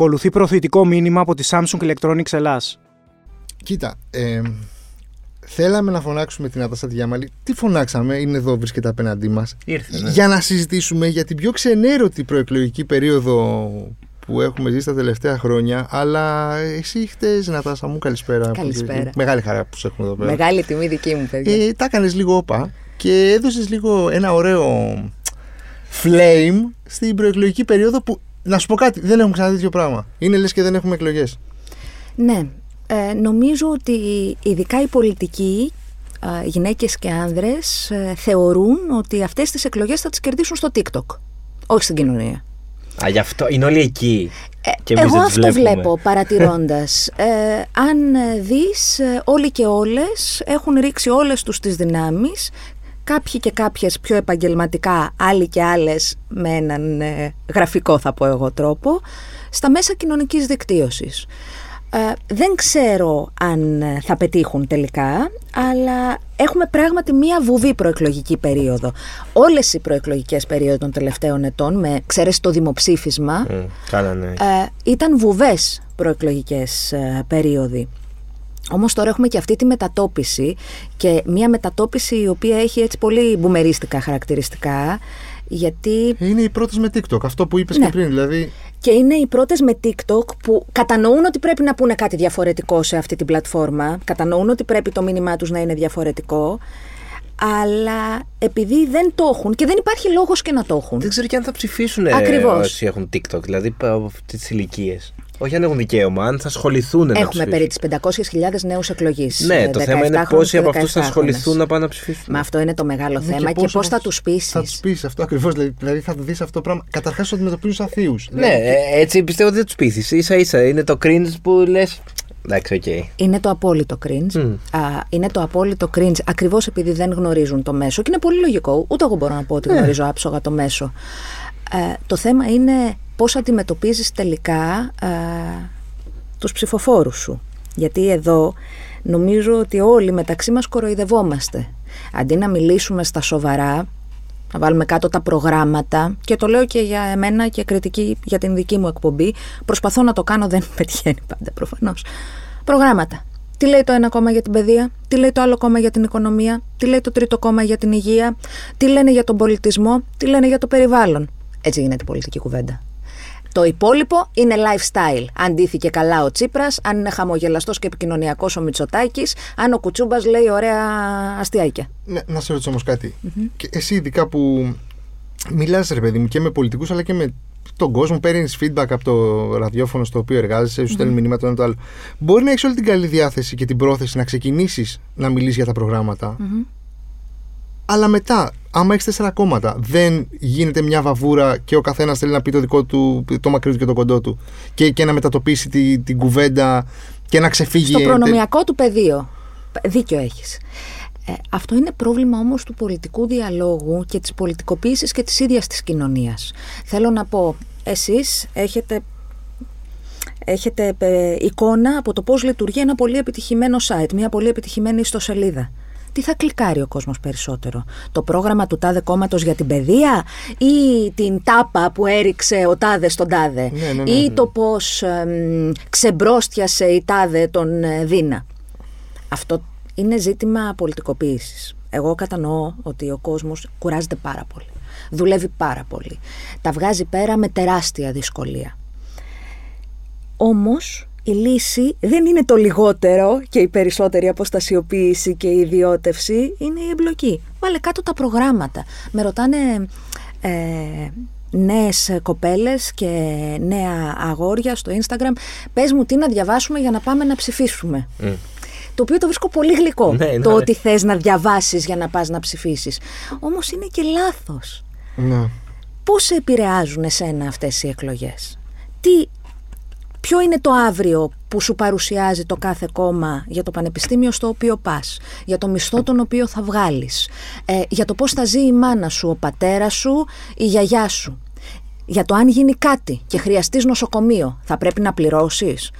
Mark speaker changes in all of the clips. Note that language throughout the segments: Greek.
Speaker 1: Ακολουθεί προωθητικό μήνυμα από τη Samsung Electronics Ελλάς.
Speaker 2: Κοίτα, ε, θέλαμε να φωνάξουμε την Ατάσα Διάμαλη. Τι φωνάξαμε, είναι εδώ, βρίσκεται απέναντί μας.
Speaker 3: Ήρθε, ναι.
Speaker 2: Για να συζητήσουμε για την πιο ξενέρωτη προεκλογική περίοδο που έχουμε ζήσει τα τελευταία χρόνια. Αλλά εσύ χτες, Νατάσα μου, καλησπέρα.
Speaker 4: Καλησπέρα.
Speaker 2: Μεγάλη χαρά που σε έχουμε εδώ πέρα.
Speaker 4: Μεγάλη τιμή δική μου, παιδιά.
Speaker 2: Ε, τα έκανες λίγο όπα και έδωσες λίγο ένα ωραίο flame στην προεκλογική περίοδο που. Να σου πω κάτι, δεν έχουμε ξαναδεί τέτοιο πράγμα. Είναι λες και δεν έχουμε εκλογές.
Speaker 4: Ναι, ε, νομίζω ότι ειδικά οι πολιτικοί, ε, γυναίκες και άνδρες, ε, θεωρούν ότι αυτές τις εκλογές θα τις κερδίσουν στο TikTok, όχι στην κοινωνία.
Speaker 3: Α, γι' αυτό είναι όλοι εκεί.
Speaker 4: Ε,
Speaker 3: Και εμείς
Speaker 4: εγώ
Speaker 3: δεν τους
Speaker 4: αυτό
Speaker 3: βλέπουμε.
Speaker 4: βλέπω παρατηρώντας. Ε, αν ε, δεις, ε, όλοι και όλες έχουν ρίξει όλες τους τις δυνάμεις, κάποιοι και κάποιες πιο επαγγελματικά, άλλοι και άλλες με έναν ε, γραφικό θα πω εγώ τρόπο, στα μέσα κοινωνικής δικτύωσης. Ε, δεν ξέρω αν ε, θα πετύχουν τελικά, αλλά έχουμε πράγματι μία βουβή προεκλογική περίοδο. Όλες οι προεκλογικές περίοδοι των τελευταίων ετών, με ξέρεις το δημοψήφισμα,
Speaker 3: Μμ, Κάνανε.
Speaker 4: ε, ήταν βουβές προεκλογικές ε, περίοδοι. Όμως τώρα έχουμε και αυτή τη μετατόπιση και μια μετατόπιση η οποία έχει έτσι πολύ μπουμερίστικα χαρακτηριστικά γιατί
Speaker 2: Είναι οι πρώτες με TikTok. Αυτό που είπες
Speaker 4: Ναι.
Speaker 2: και πριν. Δηλαδή,
Speaker 4: και είναι οι πρώτες με TikTok που κατανοούν ότι πρέπει να πούνε κάτι διαφορετικό σε αυτή την πλατφόρμα, κατανοούν ότι πρέπει το μήνυμά τους να είναι διαφορετικό, αλλά επειδή δεν το έχουν και δεν υπάρχει λόγος και να το έχουν.
Speaker 3: Δεν ξέρω και αν θα ψηφίσουν ε,
Speaker 4: Ακριβώς.
Speaker 3: όσοι έχουν TikTok, δηλαδή από αυτέ τις ηλικίες. Όχι αν έχουν δικαίωμα, αν θα ασχοληθούν να
Speaker 4: Έχουμε
Speaker 3: ψηφίσουν.
Speaker 4: περί τις 500.000 νέους εκλογείς.
Speaker 3: Ναι,
Speaker 4: ε,
Speaker 3: το θέμα είναι
Speaker 4: 17
Speaker 3: πόσοι από αυτούς
Speaker 4: χρόνους
Speaker 3: θα
Speaker 4: και 17
Speaker 3: ασχοληθούν
Speaker 4: χρόνες.
Speaker 3: να πάνε να ψηφίσουν.
Speaker 4: Μα αυτό είναι το μεγάλο
Speaker 2: ναι,
Speaker 4: θέμα και,
Speaker 2: πόσο
Speaker 4: πώς θα
Speaker 2: από-
Speaker 4: τους πείσεις.
Speaker 2: Θα τους πει αυτό ακριβώς. Δηλαδή θα δεις αυτό το πράγμα. Καταρχάς το αντιμετωπίζουν σαν θείους.
Speaker 3: Ναι, ε, έτσι πιστεύω ότι δεν τους πείθεις. σα ίσα είναι το cringe που λες. Εντάξει, οκ.
Speaker 4: Είναι το απόλυτο cringe.
Speaker 3: Μμ.
Speaker 4: Α, είναι το απόλυτο cringe ακριβώς επειδή δεν γνωρίζουν το μέσο. Και είναι πολύ λογικό. Ούτε εγώ μπορώ να πω ότι
Speaker 3: Ναι.
Speaker 4: γνωρίζω άψογα το μέσο. Ε, το θέμα είναι πώς αντιμετωπίζεις τελικά ε, τους ψηφοφόρους σου. Γιατί εδώ νομίζω ότι όλοι μεταξύ μας κοροϊδευόμαστε. Αντί να μιλήσουμε στα σοβαρά, να βάλουμε κάτω τα προγράμματα και το λέω και για εμένα και κριτική για την δική μου εκπομπή. Προσπαθώ να το κάνω, δεν πετυχαίνει πάντα προφανώς. Προγράμματα. Τι λέει το ένα κόμμα για την παιδεία, τι λέει το άλλο κόμμα για την οικονομία, τι λέει το τρίτο κόμμα για την υγεία, τι λένε για τον πολιτισμό, τι λένε για το περιβάλλον. Έτσι γίνεται η πολιτική κουβέντα. Το υπόλοιπο είναι lifestyle. Αν ντύθηκε καλά ο Τσίπρας, αν είναι χαμογελαστός και επικοινωνιακός ο Μητσοτάκης, αν ο Κουτσούμπας λέει ωραία αστιάκια.
Speaker 2: Ναι, να σε ρωτήσω όμως κάτι. Και εσύ, ειδικά που μιλάς, ρε παιδί μου, και με πολιτικούς αλλά και με τον κόσμο, παίρνεις feedback από το ραδιόφωνο στο οποίο εργάζεσαι, σου στέλνει μηνύματα το ένα το άλλο. Μπορεί να έχεις όλη την καλή διάθεση και την πρόθεση να ξεκινήσεις να μιλήσεις για τα προγραμματα Αλλά μετά, άμα έχεις τέσσερα κόμματα, δεν γίνεται μια βαβούρα και ο καθένας θέλει να πει το δικό του, το μακρύ του και το κοντό του. Και, και να μετατοπίσει τη- την κουβέντα και να ξεφύγει.
Speaker 4: Στο προνομιακό του πεδίο. Δίκιο έχεις. Ε, αυτό είναι πρόβλημα όμως του πολιτικού διαλόγου και της πολιτικοποίησης και της ίδιας της κοινωνίας. Θέλω να πω, εσείς έχετε, έχετε ε, εικόνα από το πώς λειτουργεί ένα πολύ επιτυχημένο site, μια πολύ επιτυχημένη ιστοσελίδα. Τι θα κλικάρει ο κόσμος περισσότερο, το πρόγραμμα του τάδε κόμματος για την παιδεία ή την τάπα που έριξε ο τάδε στον τάδε;
Speaker 2: Ναι, ναι, ναι,
Speaker 4: ή
Speaker 2: ναι.
Speaker 4: το πώς εμ, ξεμπρόστιασε η τάδε τον ε, Δίνα; Αυτό είναι ζήτημα πολιτικοποίησης. Εγώ κατανοώ ότι ο κόσμος κουράζεται πάρα πολύ. Δουλεύει πάρα πολύ. Τα βγάζει πέρα με τεράστια δυσκολία. Όμως η λύση δεν είναι το λιγότερο και η περισσότερη αποστασιοποίηση και η ιδιώτευση, είναι η εμπλοκή. Βάλε κάτω τα προγράμματα. Με ρωτάνε ε, νέες κοπέλες και νέα αγόρια στο Instagram πες μου τι να διαβάσουμε για να πάμε να ψηφίσουμε. Το οποίο το βρίσκω πολύ γλυκό.
Speaker 3: Ναι, ναι.
Speaker 4: Το ότι θες να διαβάσεις για να πας να ψηφίσεις. Όμως είναι και λάθος.
Speaker 2: Ναι.
Speaker 4: Πώς σε επηρεάζουν εσένα αυτές οι εκλογές; Τι, ποιο είναι το αύριο που σου παρουσιάζει το κάθε κόμμα για το πανεπιστήμιο στο οποίο πας, για το μισθό τον οποίο θα βγάλεις, ε, για το πώς θα ζει η μάνα σου, ο πατέρας σου, η γιαγιά σου. Για το αν γίνει κάτι και χρειαστείς νοσοκομείο, θα πρέπει να πληρώσεις.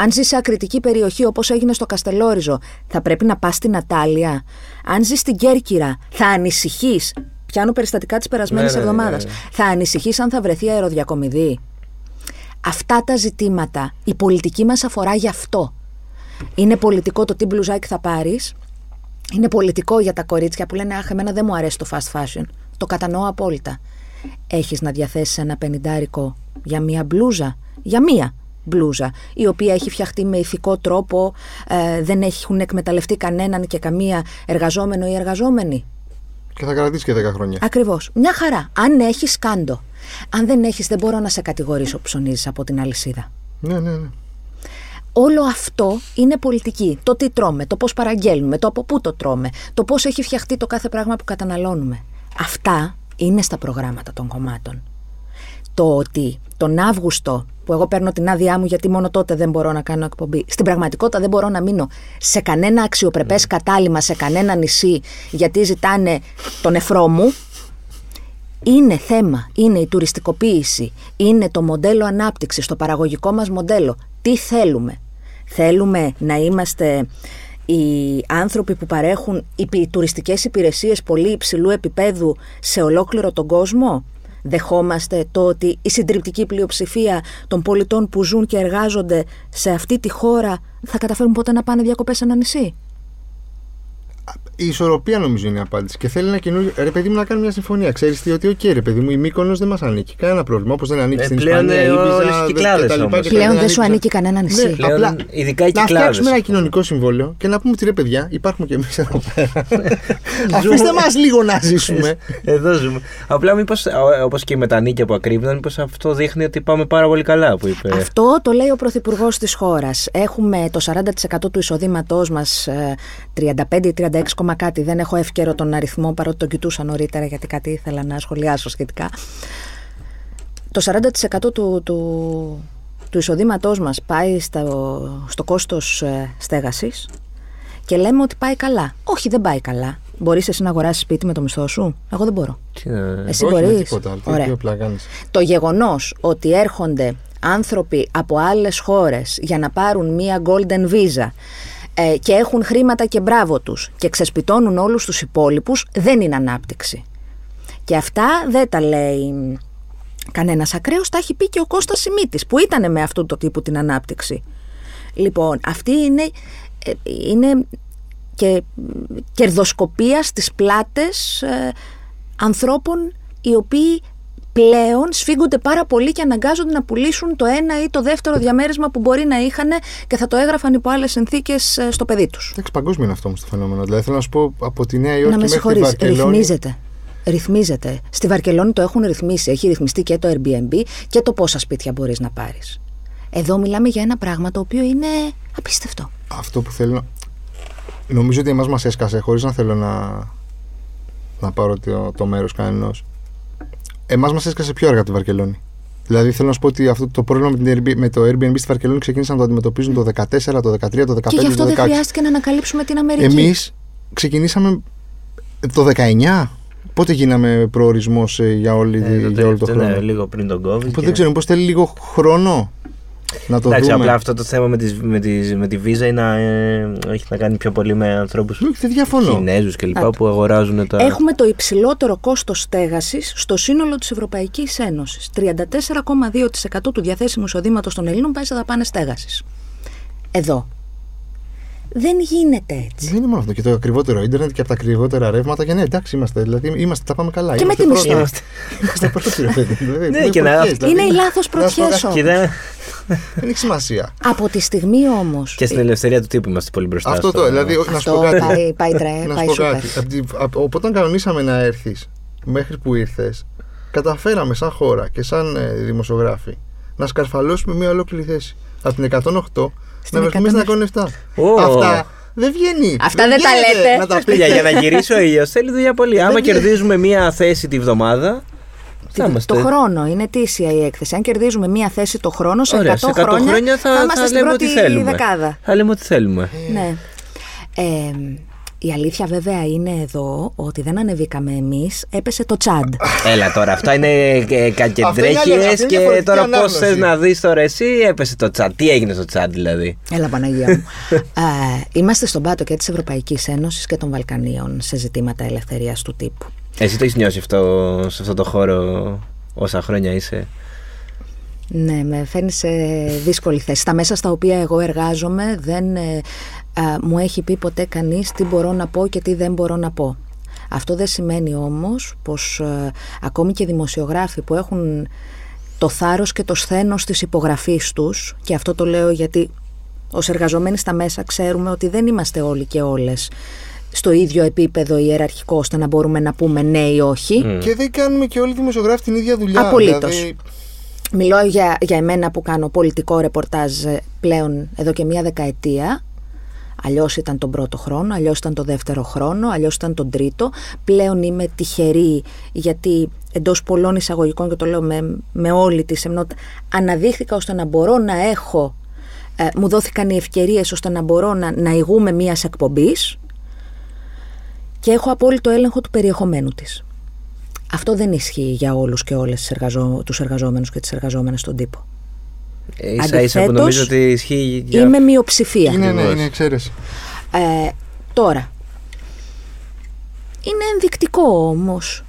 Speaker 4: Αν ζει σε ακριτική περιοχή όπως έγινε στο Καστελόριζο, θα πρέπει να πας στην Ατάλια. Αν ζει στην Κέρκυρα, θα ανησυχείς. Πιάνω περιστατικά της περασμένης
Speaker 3: Ναι, ναι, ναι,
Speaker 4: εβδομάδας.
Speaker 3: ναι.
Speaker 4: Θα ανησυχείς αν θα βρεθεί αεροδιακομιδή. Αυτά τα ζητήματα, η πολιτική μας αφορά γι' αυτό. Είναι πολιτικό το τι μπλουζάκι θα πάρεις, είναι πολιτικό για τα κορίτσια που λένε Αχ, εμένα δεν μου αρέσει το fast fashion. Το κατανοώ απόλυτα. Έχεις να διαθέσεις ένα πενιντάρικο για μία μπλούζα, για μία μπλούζα, η οποία έχει φτιαχτεί με ηθικό τρόπο, ε, δεν έχουν εκμεταλλευτεί κανέναν και καμία εργαζόμενο ή εργαζόμενη.
Speaker 2: Και θα κρατήσεις και 10 χρόνια.
Speaker 4: Ακριβώς. Μια χαρά. Αν έχεις, κάντο. Αν δεν έχεις, δεν μπορώ να σε κατηγορήσω που ψωνίζεις από την αλυσίδα.
Speaker 2: Ναι, ναι, ναι.
Speaker 4: Όλο αυτό είναι πολιτική. Το τι τρώμε, το πώς παραγγέλνουμε, το από πού το τρώμε, το πώς έχει φτιαχτεί το κάθε πράγμα που καταναλώνουμε. Αυτά είναι στα προγράμματα των κομμάτων. Το ότι τον Αύγουστο, που εγώ παίρνω την άδειά μου γιατί μόνο τότε δεν μπορώ να κάνω εκπομπή, στην πραγματικότητα δεν μπορώ να μείνω σε κανένα αξιοπρεπές κατάλημα, σε κανένα νησί, γιατί ζητάνε τον εφρό μου. Είναι θέμα, είναι η τουριστικοποίηση, είναι το μοντέλο ανάπτυξης, το παραγωγικό μας μοντέλο. Τι θέλουμε; Θέλουμε να είμαστε οι άνθρωποι που παρέχουν οι τουριστικές υπηρεσίες πολύ υψηλού επίπεδου σε ολόκληρο τον κόσμο; Δεχόμαστε το ότι η συντριπτική πλειοψηφία των πολιτών που ζουν και εργάζονται σε αυτή τη χώρα θα καταφέρουν ποτέ να πάνε διακοπές σε ένα νησί;
Speaker 2: Η ισορροπία νομίζω είναι η απάντηση. Και θέλει ένα καινούριο. Ρε παιδί μου να κάνει μια συμφωνία. Ξέρεις τι, ότι, οκ, ρε παιδί μου, η Μύκονος δεν μας ανήκει. Κανένα πρόβλημα. Όπως δεν ανήκει
Speaker 3: Ε,
Speaker 2: στην
Speaker 3: πλέον,
Speaker 2: Ισπανία,
Speaker 3: ε,
Speaker 2: η
Speaker 3: όλες
Speaker 2: Ίμπιζα,
Speaker 3: οι Κυκλάδες
Speaker 2: και τα λοιπά
Speaker 3: όμως.
Speaker 2: και τα
Speaker 4: Πλέον
Speaker 2: λοιπά.
Speaker 4: δεν σου ανήκει κανένα νησί.
Speaker 2: Ναι,
Speaker 3: Πλέον,
Speaker 2: απλά
Speaker 3: ειδικά οι
Speaker 2: να
Speaker 3: Κυκλάδες.
Speaker 2: φτιάξουμε ένα κοινωνικό συμβόλαιο και να πούμε ότι ρε παιδιά, υπάρχουμε κι εμείς εδώ πέρα. Αφήστε μας λίγο να ζήσουμε.
Speaker 3: Εδώ ζούμε. Απλά μήπως, όπως και με τα νοίκια που ακρίβυναν, μήπως αυτό δείχνει ότι πάμε πάρα πολύ καλά που είπε.
Speaker 4: Αυτό το λέει ο Πρωθυπουργός της χώρας. Έχουμε το 40% του εισοδήματός μας, 35-36, κάτι. Δεν έχω εύκαιρο τον αριθμό παρότι τον κοιτούσα νωρίτερα γιατί κάτι ήθελα να σχολιάσω σχετικά. Το 40% του, του, του εισοδήματός μας πάει στο, στο κόστος στέγασης και λέμε ότι πάει καλά. Όχι, δεν πάει καλά. Μπορείς εσύ να αγοράσεις σπίτι με το μισθό σου; Εγώ δεν μπορώ.
Speaker 3: Τι να-
Speaker 4: Εσύ
Speaker 2: Όχι με
Speaker 4: μπορείς.
Speaker 2: τίποτα. Τι-
Speaker 4: Ωραία.
Speaker 2: Τι απλά κάνεις;
Speaker 4: Το γεγονός ότι έρχονται άνθρωποι από άλλες χώρες για να πάρουν μία golden visa ε, και έχουν χρήματα και μπράβο τους και ξεσπιτώνουν όλους τους υπόλοιπους δεν είναι ανάπτυξη. Και αυτά δεν τα λέει κανένας ακραίος, τα έχει πει και ο Κώστας Σιμίτης που ήταν με αυτού το τύπου την ανάπτυξη. Λοιπόν, αυτή είναι, ε, είναι και κερδοσκοπία στις πλάτες ε, ανθρώπων οι οποίοι πλέον σφίγγονται πάρα πολύ και αναγκάζονται να πουλήσουν το ένα ή το δεύτερο διαμέρισμα που μπορεί να είχαν και θα το έγραφαν υπό άλλες συνθήκες ε, στο παιδί τους.
Speaker 2: Εντάξει, παγκόσμιο είναι αυτό όμως το φαινόμενο. Δηλαδή θέλω να σου πω από τη Νέα Υόρκη
Speaker 4: να με
Speaker 2: μέχρι τη
Speaker 4: συγχωρείς,
Speaker 2: Βαρκελόνη.
Speaker 4: ρυθμίζεται. Ρυθμίζεται. Στη Βαρκελόνη το έχουν ρυθμίσει. Έχει ρυθμιστεί και το Airbnb και το πόσα σπίτια μπορείς να πάρεις. Εδώ μιλάμε για ένα πράγμα το οποίο είναι απίστευτο.
Speaker 2: Αυτό που θέλω. Νομίζω ότι εμάς μας έσκασε χωρίς να θέλω να, να πάρω το, το μέρος κανενός. Εμάς μας έσκασε πιο αργά από τη Βαρκελόνη. Δηλαδή θέλω να σου πω ότι αυτό το πρόβλημα με, την Airbnb, με το Airbnb στη Βαρκελόνη ξεκίνησαν να το αντιμετωπίζουν το 14, το 13, το 15,
Speaker 4: και γι' αυτό
Speaker 2: το
Speaker 4: δεν
Speaker 2: 16.
Speaker 4: χρειάστηκε να ανακαλύψουμε την Αμερική.
Speaker 2: Εμείς ξεκινήσαμε το 19. Πότε γίναμε προορισμός για, όλη,
Speaker 3: Ε, το
Speaker 2: για όλο το
Speaker 3: τελευταίο,
Speaker 2: χρόνο;
Speaker 3: ναι, λίγο πριν τον COVID.
Speaker 2: Οπότε
Speaker 3: και-
Speaker 2: δεν ξέρω, πώς θέλει λίγο χρόνο να το
Speaker 3: Εντάξει,
Speaker 2: δούμε.
Speaker 3: απλά αυτό το θέμα με, τις, με, τις, με τη βίζα είναι, ε, έχει να κάνει πιο πολύ με ανθρώπους
Speaker 2: Όχι, δεν διαφωνώ.
Speaker 3: Κινέζους κλπ.
Speaker 4: Α,
Speaker 3: που αγοράζουν τα.
Speaker 4: Έχουμε το υψηλότερο κόστος στέγασης στο σύνολο της Ευρωπαϊκής Ένωσης. 34,2% του διαθέσιμου εισοδήματος των Ελλήνων πάει σε δαπάνες στέγασης. Εδώ. Δεν γίνεται έτσι.
Speaker 2: Δεν είναι μόνο αυτό. Και το ακριβότερο ίντερνετ και από τα ακριβότερα ρεύματα. Και ναι, εντάξει, είμαστε. Δηλαδή, είμαστε, τα πάμε καλά.
Speaker 4: Και με
Speaker 2: είμαστε
Speaker 4: τη
Speaker 2: πρώτοι.
Speaker 4: μισθή.
Speaker 3: Είμαστε.
Speaker 2: Είμαστε πρώτοι, ρε παιδί. Δηλαδή,
Speaker 3: Ναι,
Speaker 2: είναι
Speaker 3: και να-
Speaker 2: πρωτιές, δηλαδή.
Speaker 4: Είναι οι λάθος
Speaker 2: να σου πω
Speaker 4: πρωτιές
Speaker 2: κάτι,
Speaker 4: όμως.
Speaker 3: Κοίτα,
Speaker 2: Δεν έχει σημασία.
Speaker 4: Από τη στιγμή όμως...
Speaker 3: και στην ελευθερία του τύπου είμαστε πολύ μπροστά.
Speaker 2: Αυτό
Speaker 3: στο-
Speaker 2: το, δηλαδή, να σου
Speaker 4: Αυτό
Speaker 2: πω κάτι.
Speaker 4: πάει, πάει, τρε,
Speaker 2: να σου
Speaker 4: πάει
Speaker 2: πω
Speaker 4: σούπερ.
Speaker 2: κάτι. Απ' τη- απ- από όταν κανονίσαμε να έρθεις μέχρι που ήρθες, καταφέραμε σαν χώρα και σαν ε, δημοσιογράφοι να σκαρφαλώσουμε μια ολόκληρη θέση. Από την 108
Speaker 4: Στην
Speaker 2: να βρεθούμε στην
Speaker 4: 107.
Speaker 2: 107.
Speaker 3: Ω.
Speaker 2: Αυτά δεν βγαίνει.
Speaker 4: Αυτά δεν τα
Speaker 2: γίνεται
Speaker 4: λέτε.
Speaker 2: Να τα
Speaker 3: Παιδιά,
Speaker 2: πείτε.
Speaker 3: για να γυρίσει ο ήλιος θέλει δουλειά πολύ. Άμα
Speaker 2: Δεν βγαίνει.
Speaker 3: κερδίζουμε μία θέση τη βδομάδα. Θα είμαστε.
Speaker 4: Το χρόνο είναι αιτήσια η έκθεση. Αν κερδίζουμε μία θέση το χρόνο, σε 100,
Speaker 3: Ωραία, σε 100
Speaker 4: χρόνια,
Speaker 3: χρόνια θα, θα,
Speaker 4: είμαστε στην
Speaker 3: λέμε
Speaker 4: πρώτη
Speaker 3: ό,τι θέλουμε.
Speaker 4: δεκάδα.
Speaker 3: Θα λέμε ό,τι θέλουμε.
Speaker 4: Ναι. Ε, η αλήθεια βέβαια είναι εδώ ότι δεν ανεβήκαμε εμείς, έπεσε το τσάντ.
Speaker 3: Έλα τώρα, αυτά είναι ε,
Speaker 2: Αυτό είναι άλλη-
Speaker 3: κακεντρέχειε
Speaker 2: αυτή είναι
Speaker 3: και
Speaker 2: διαφορετική
Speaker 3: τώρα πώς
Speaker 2: ανάγνωση.
Speaker 3: θες να δεις τώρα εσύ, έπεσε το τσάτ. Τι έγινε στο τσάτ δηλαδή;
Speaker 4: Έλα Παναγία μου. ε, είμαστε στον πάτο και της Ευρωπαϊκής Ένωσης και των Βαλκανίων σε ζητήματα ελευθερίας του τύπου.
Speaker 3: Εσύ το έχεις νιώσει αυτό, σε αυτό το χώρο όσα χρόνια είσαι;
Speaker 4: Ναι, με φαίνει σε δύσκολη θέση. Στα μέσα στα οποία εγώ εργάζομαι δεν ε, α, μου έχει πει ποτέ κανείς τι μπορώ να πω και τι δεν μπορώ να πω. Αυτό δεν σημαίνει όμως πως ε, ακόμη και δημοσιογράφοι που έχουν το θάρρος και το σθένος της υπογραφής τους και αυτό το λέω γιατί ως εργαζομένοι στα μέσα ξέρουμε ότι δεν είμαστε όλοι και όλες στο ίδιο επίπεδο ιεραρχικό ώστε να μπορούμε να πούμε ναι ή όχι.
Speaker 2: Και δεν κάνουμε και όλοι οι δημοσιογράφοι την ίδια δουλειά.
Speaker 4: Απολύτως.
Speaker 2: Δηλαδή,
Speaker 4: Μιλώ για, για εμένα που κάνω πολιτικό ρεπορτάζ ε, πλέον εδώ και μία δεκαετία. Αλλιώς ήταν τον πρώτο χρόνο, αλλιώς ήταν το δεύτερο χρόνο, αλλιώς ήταν τον τρίτο. Πλέον είμαι τυχερή γιατί εντός πολλών εισαγωγικών και το λέω με, με όλη τη σεμνότητα, αναδείχθηκα ώστε να μπορώ να έχω. ε, μου δόθηκαν οι ευκαιρίες ώστε να μπορώ να, να ηγούμε μιας εκπομπής και έχω απόλυτο έλεγχο του περιεχομένου της. Αυτό δεν ισχύει για όλους και όλες τις εργαζό, τους εργαζόμενους και τις εργαζόμενες στον τύπο.
Speaker 3: Ε, ίσα ίσα που
Speaker 4: Αντιθέτως,
Speaker 3: νομίζω ότι ισχύει για...
Speaker 4: Είμαι μειοψηφία.
Speaker 2: είναι, ναι,
Speaker 3: Ακριβώς.
Speaker 2: είναι εξαίρεση.
Speaker 4: Ε, τώρα, είναι ενδεικτικό όμως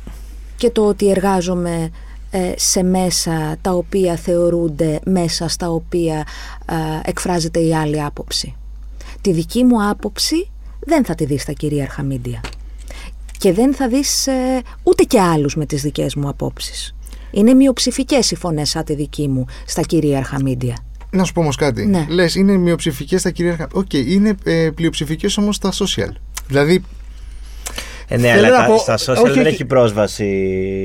Speaker 4: και το ότι εργάζομαι ε, σε μέσα τα οποία θεωρούνται μέσα στα οποία ε, εκφράζεται η άλλη άποψη. Τη δική μου άποψη δεν θα τη δεις στα κυρίαρχα μίντια. Και δεν θα δεις ε, ούτε και άλλους με τις δικές μου απόψεις. Είναι μειοψηφικές οι φωνές σαν τη δική μου στα κυρίαρχα μίντια.
Speaker 2: Να σου πω όμως κάτι.
Speaker 4: Ναι.
Speaker 2: Λες, είναι μειοψηφικές στα κυρίαρχα. Οκ, είναι ε, πλειοψηφικές όμως στα social. Δηλαδή,
Speaker 3: Ε, ναι,
Speaker 2: Θέλω
Speaker 3: αλλά
Speaker 2: να
Speaker 3: τα-
Speaker 2: πω-
Speaker 3: στα social
Speaker 2: όχι,
Speaker 3: δεν
Speaker 2: όχι.
Speaker 3: έχει πρόσβαση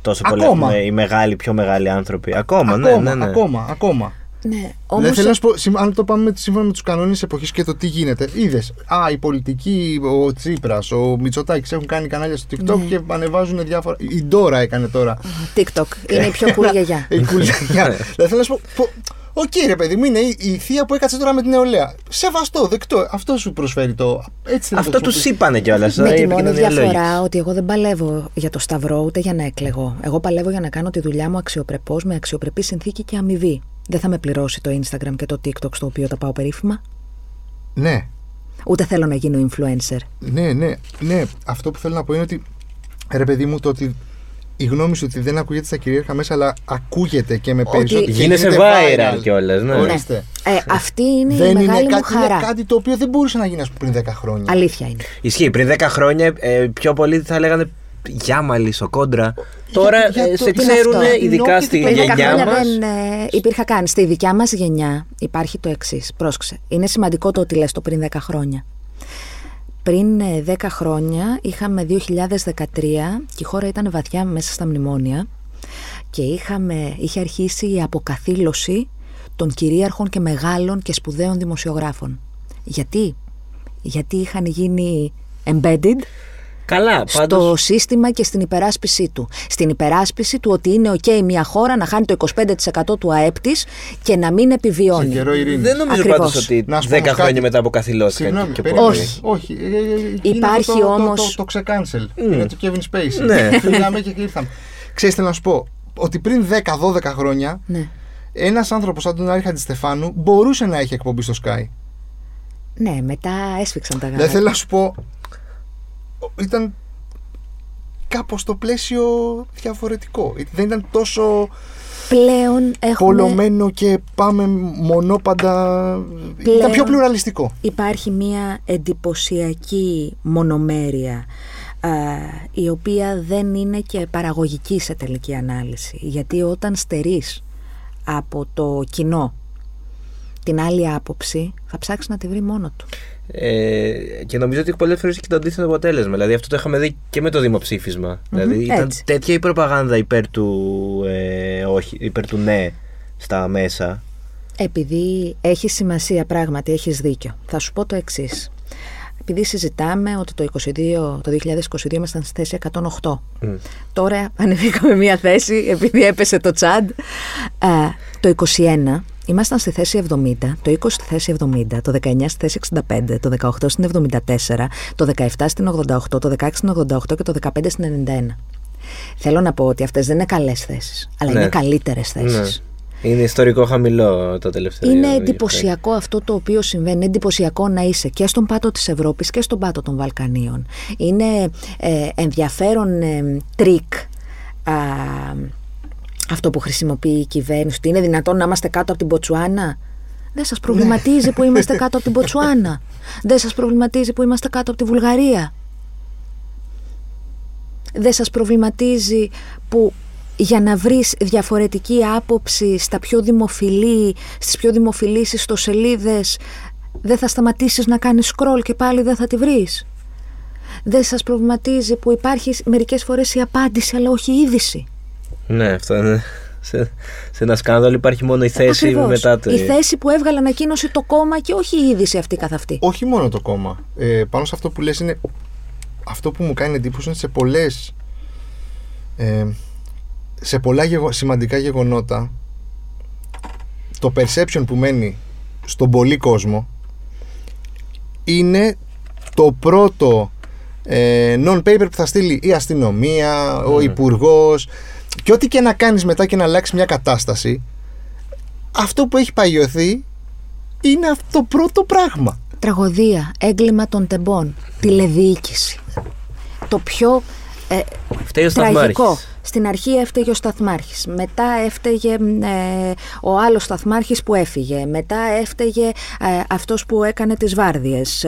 Speaker 3: τόσο πολύ
Speaker 2: Ακόμα.
Speaker 3: με- οι μεγάλοι, πιο μεγάλοι άνθρωποι. Ακόμα, ναι,
Speaker 2: ακόμα,
Speaker 3: ναι, ναι.
Speaker 2: ακόμα, ακόμα.
Speaker 4: Ναι,
Speaker 2: Δηλαδή,
Speaker 4: όμως
Speaker 2: θέλω να σου πω, συμ- αν το πάμε με- σύμφωνα με τους κανόνες εποχής και το τι γίνεται. Είδες, Α, οι πολιτικοί, ο Τσίπρας, ο Μητσοτάκης έχουν κάνει κανάλια στο TikTok
Speaker 4: Ναι.
Speaker 2: και ανεβάζουν διάφορα. Η Ντόρα έκανε τώρα.
Speaker 4: TikTok είναι η πιο cool γιαγιά.
Speaker 2: Η κουλιά. Δηλαδή, θέλω να σου πω. πω, Οκ, ρε παιδί μου, είναι η, η θεία που έκατσε τώρα με την νεολαία. Σεβαστό, δεκτό. Αυτό σου προσφέρει το. Έτσι να
Speaker 3: Αυτό
Speaker 2: το
Speaker 3: τους
Speaker 2: χρησιμοποιήσεις.
Speaker 3: είπανε κιόλας.
Speaker 4: Με τη μόνη διαφορά ότι εγώ δεν παλεύω για το σταυρό ούτε για να εκλεγώ. Εγώ παλεύω για να κάνω τη δουλειά μου αξιοπρεπώς, με αξιοπρεπή συνθήκη και αμοιβή. Δεν θα με πληρώσει το Instagram και το TikTok στο οποίο τα πάω περίφημα;
Speaker 2: Ναι,
Speaker 4: Ούτε θέλω να γίνω influencer.
Speaker 2: ναι, ναι, ναι. Αυτό που θέλω να πω είναι ότι. Ρε παιδί μου, το ότι η γνώμη σου ότι δεν ακούγεται στα κυρίαρχα μέσα, αλλά ακούγεται και με
Speaker 4: Ότι
Speaker 2: περισσότερο. και
Speaker 3: Γίνεσαι
Speaker 2: γίνεται
Speaker 3: viral κιόλας, ναι.
Speaker 2: Ορίστε.
Speaker 4: Ε, αυτή είναι
Speaker 2: δεν
Speaker 4: η
Speaker 2: είναι
Speaker 4: μεγάλη μου
Speaker 2: κάτι, είναι
Speaker 4: χαρά.
Speaker 2: κάτι το οποίο δεν μπορούσε να γίνει ας πούμε, πριν 10 χρόνια.
Speaker 4: Αλήθεια είναι.
Speaker 3: Ισχύει. Πριν 10 χρόνια ε, πιο πολλοί θα λέγανε για μαλλί κόντρα. Τώρα
Speaker 2: για
Speaker 3: ε,
Speaker 2: το-
Speaker 3: σε
Speaker 2: τι είναι
Speaker 3: ξέρουν
Speaker 4: αυτό;
Speaker 3: ειδικά
Speaker 2: Ενώ και
Speaker 3: στη
Speaker 2: το
Speaker 4: Πριν 10
Speaker 3: γενιά
Speaker 4: χρόνια
Speaker 3: μας;
Speaker 4: δεν ε, υπήρχα καν. Στη δικιά μας γενιά υπάρχει το εξής. Πρόσεξε. Είναι σημαντικό το ότι λες το πριν 10 χρόνια. Πριν ε, 10 χρόνια είχαμε 2013 και η χώρα ήταν βαθιά μέσα στα μνημόνια και είχαμε, είχε αρχίσει η αποκαθήλωση των κυρίαρχων και μεγάλων και σπουδαίων δημοσιογράφων. Γιατί; Γιατί είχαν γίνει embedded
Speaker 3: Καλά,
Speaker 4: στο
Speaker 3: πάντως.
Speaker 4: σύστημα και στην υπεράσπιση του. Στην υπεράσπιση του ότι είναι OK μια χώρα να χάνει το 25% του ΑΕΠ της και να μην
Speaker 2: Σε
Speaker 4: επιβιώνει.
Speaker 2: καιρό ειρήνης.
Speaker 3: Δεν νομίζω
Speaker 4: Ακριβώς.
Speaker 3: πάντως ότι
Speaker 2: Να σου
Speaker 3: 10
Speaker 2: πω όμως
Speaker 3: χρόνια
Speaker 2: κάτι.
Speaker 3: μετά αποκαθιλώθηκαν
Speaker 2: Συγγνώμη,
Speaker 3: και
Speaker 2: περίμενε.
Speaker 3: πολύ.
Speaker 4: Όχι.
Speaker 2: Όχι. ε, ε, ε,
Speaker 4: Υπάρχει
Speaker 2: είναι το,
Speaker 4: όμως-
Speaker 2: Το, το, το, ξεκάνσελ. Είναι το Kevin Spacey.
Speaker 3: Ναι.
Speaker 2: Πήγαμε και ήρθαμε. Ξέρεις, θέλω να σου πω ότι πριν 10-12 χρόνια
Speaker 4: Ναι.
Speaker 2: ένας άνθρωπος σαν τον Άρη Χατζηστεφάνου μπορούσε να έχει εκπομπή στο Sky.
Speaker 4: ναι, μετά έσφιξαν τα
Speaker 2: Δεν
Speaker 4: γάλα.
Speaker 2: θέλω να σου πω. Ήταν κάπως το πλαίσιο διαφορετικό. Δεν ήταν τόσο
Speaker 4: Πλέον έχουμε...
Speaker 2: πολλωμένο και πάμε μονόπαντα. Ήταν
Speaker 4: Πλέον-
Speaker 2: πιο πλουραλιστικό.
Speaker 4: Υπάρχει μια εντυπωσιακή μονομέρεια α, η οποία δεν είναι και παραγωγική σε τελική ανάλυση. Γιατί όταν στερείς από το κοινό την άλλη άποψη θα ψάξει να τη βρει μόνο του.
Speaker 3: Ε, και νομίζω ότι πολλέ φορέ έχει και το αντίθετο αποτέλεσμα. Δηλαδή αυτό το είχαμε δει και με το δημοψήφισμα. Δηλαδή ήταν
Speaker 4: έτσι.
Speaker 3: τέτοια η προπαγάνδα υπέρ του, ε, όχι, υπέρ του ναι στα μέσα.
Speaker 4: Επειδή έχει σημασία πράγματι, έχεις δίκιο. Θα σου πω το εξής. Επειδή συζητάμε ότι το, 22, το 2022 ήμασταν στη θέση 108. Τώρα ανεβήκαμε μία θέση επειδή έπεσε το τσάντ. Ε, το 21 ήμασταν στη θέση 70, το 20 στη θέση 70, το 19 στη θέση 65, το 18 στην 74, το 17 στην 88, το 16 στην 88 και το 15 στην 91. Θέλω να πω ότι αυτές δεν είναι καλές θέσεις, αλλά
Speaker 3: Ναι.
Speaker 4: είναι καλύτερες θέσεις.
Speaker 3: Ναι. Είναι ιστορικό χαμηλό το τελευταίο.
Speaker 4: Είναι
Speaker 3: διάστημα.
Speaker 4: εντυπωσιακό αυτό το οποίο συμβαίνει. Είναι εντυπωσιακό να είσαι και στον πάτο της Ευρώπης και στον πάτο των Βαλκανίων. Είναι ε, ενδιαφέρον ε, τρικ, αυτό που χρησιμοποιεί η κυβέρνηση, ότι είναι δυνατόν να είμαστε κάτω από την Μποτσουάνα; Δεν σας προβληματίζει που είμαστε κάτω από την Μποτσουάνα; Δεν σας προβληματίζει που είμαστε κάτω από τη Βουλγαρία; Δεν σας προβληματίζει που για να βρεις διαφορετική άποψη στα πιο δημοφιλή, στις πιο δημοφιλείς ιστοσελίδες δεν θα σταματήσεις να κάνεις scroll και πάλι δεν θα τη βρεις; Δεν σας προβληματίζει που υπάρχει μερικές φορές η απάντηση αλλά όχι η είδηση;
Speaker 3: Ναι, αυτό είναι. Σε, σε ένα σκάνδαλο υπάρχει μόνο η θέση
Speaker 4: Ακριβώς.
Speaker 3: μετά το.
Speaker 4: Η θέση που έβγαλε ανακοίνωση το κόμμα και όχι η είδηση αυτή καθ' αυτή.
Speaker 2: Όχι μόνο το κόμμα. Ε, πάνω σε αυτό που λες είναι αυτό που μου κάνει εντύπωση είναι σε πολλές ε, σε πολλά γεγο- σημαντικά γεγονότα το perception που μένει στον πολύ κόσμο είναι το πρώτο ε, non-paper που θα στείλει η αστυνομία, ο υπουργός. Και ό,τι και να κάνεις μετά και να αλλάξεις μια κατάσταση, αυτό που έχει παγιωθεί είναι αυτό το πρώτο πράγμα.
Speaker 4: Τραγωδία, έγκλημα των τεμπών, τηλεδιοίκηση. Το πιο ε,
Speaker 3: Φταίει ο
Speaker 4: τραγικό.
Speaker 3: Σταθμάρχης.
Speaker 4: Στην αρχή έφταιγε ο Σταθμάρχης, μετά έφταιγε ε, ο άλλος Σταθμάρχης που έφυγε, μετά έφταιγε ε, αυτός που έκανε τις βάρδιες.